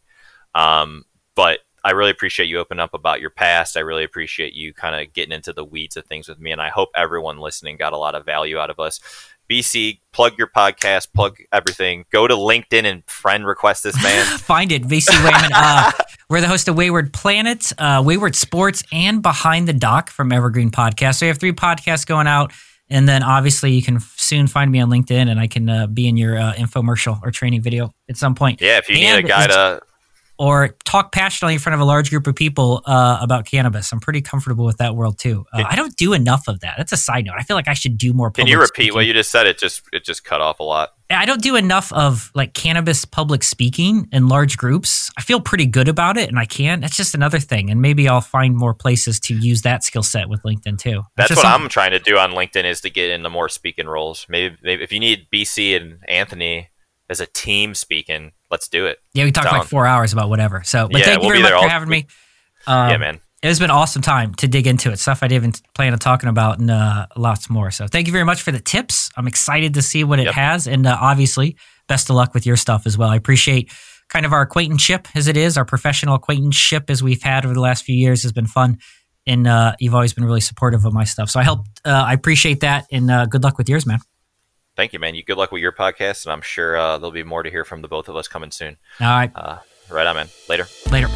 Um, but I really appreciate you opening up about your past. I really appreciate you kind of getting into the weeds of things with me. And I hope everyone listening got a lot of value out of us. BC, plug your podcast, plug everything. Go to LinkedIn and friend request this man. Find it, BC Wehman. Uh, we're the host of Wayward Planet, uh, Wayward Sports, and Behind the Dock from Evergreen Podcast. So we have three podcasts going out. And then obviously you can soon find me on LinkedIn and I can uh, be in your uh, infomercial or training video at some point. Yeah, if you and need a guy to or talk passionately in front of a large group of people uh, about cannabis. I'm pretty comfortable with that world too. Uh, I don't do enough of that. That's a side note. I feel like I should do more. Can you repeat speaking. what you just said? It just it just cut off a lot. I don't do enough of like cannabis public speaking in large groups. I feel pretty good about it, and I can. That's just another thing, and maybe I'll find more places to use that skill set with LinkedIn too. That's, That's what something. I'm trying to do on LinkedIn is to get into more speaking roles. Maybe, maybe if you need BC and Anthony as a team speaking, let's do it. Yeah, we talked like four hours about whatever. So, but yeah, thank you we'll very much for having me. Um, yeah, man. It has been awesome time to dig into it. Stuff I didn't even plan on talking about and uh, lots more. So thank you very much for the tips. I'm excited to see what it yep. has. And uh, obviously, best of luck with your stuff as well. I appreciate kind of our acquaintanceship as it is, our professional acquaintanceship as we've had over the last few years has been fun. And uh, you've always been really supportive of my stuff. So I help. Uh, I appreciate that. And uh, good luck with yours, man. Thank you, man. You good luck with your podcast, and I'm sure uh, there'll be more to hear from the both of us coming soon. All right. Uh, right on, man. Later. Later.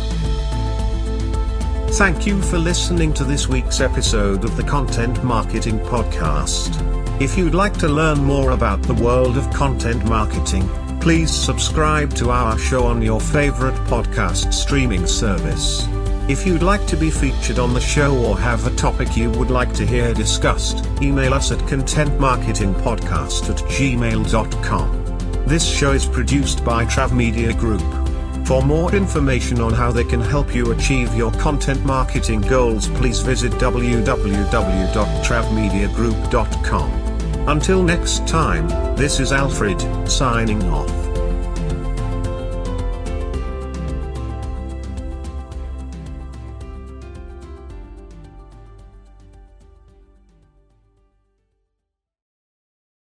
Thank you for listening to this week's episode of the Content Marketing Podcast. If you'd like to learn more about the world of content marketing, please subscribe to our show on your favorite podcast streaming service. If you'd like to be featured on the show or have a topic you would like to hear discussed, email us at contentmarketingpodcast at gmail.com. This show is produced by Trav Media Group. For more information on how they can help you achieve your content marketing goals, please visit www.travmediagroup.com. Until next time, this is Alfred, signing off.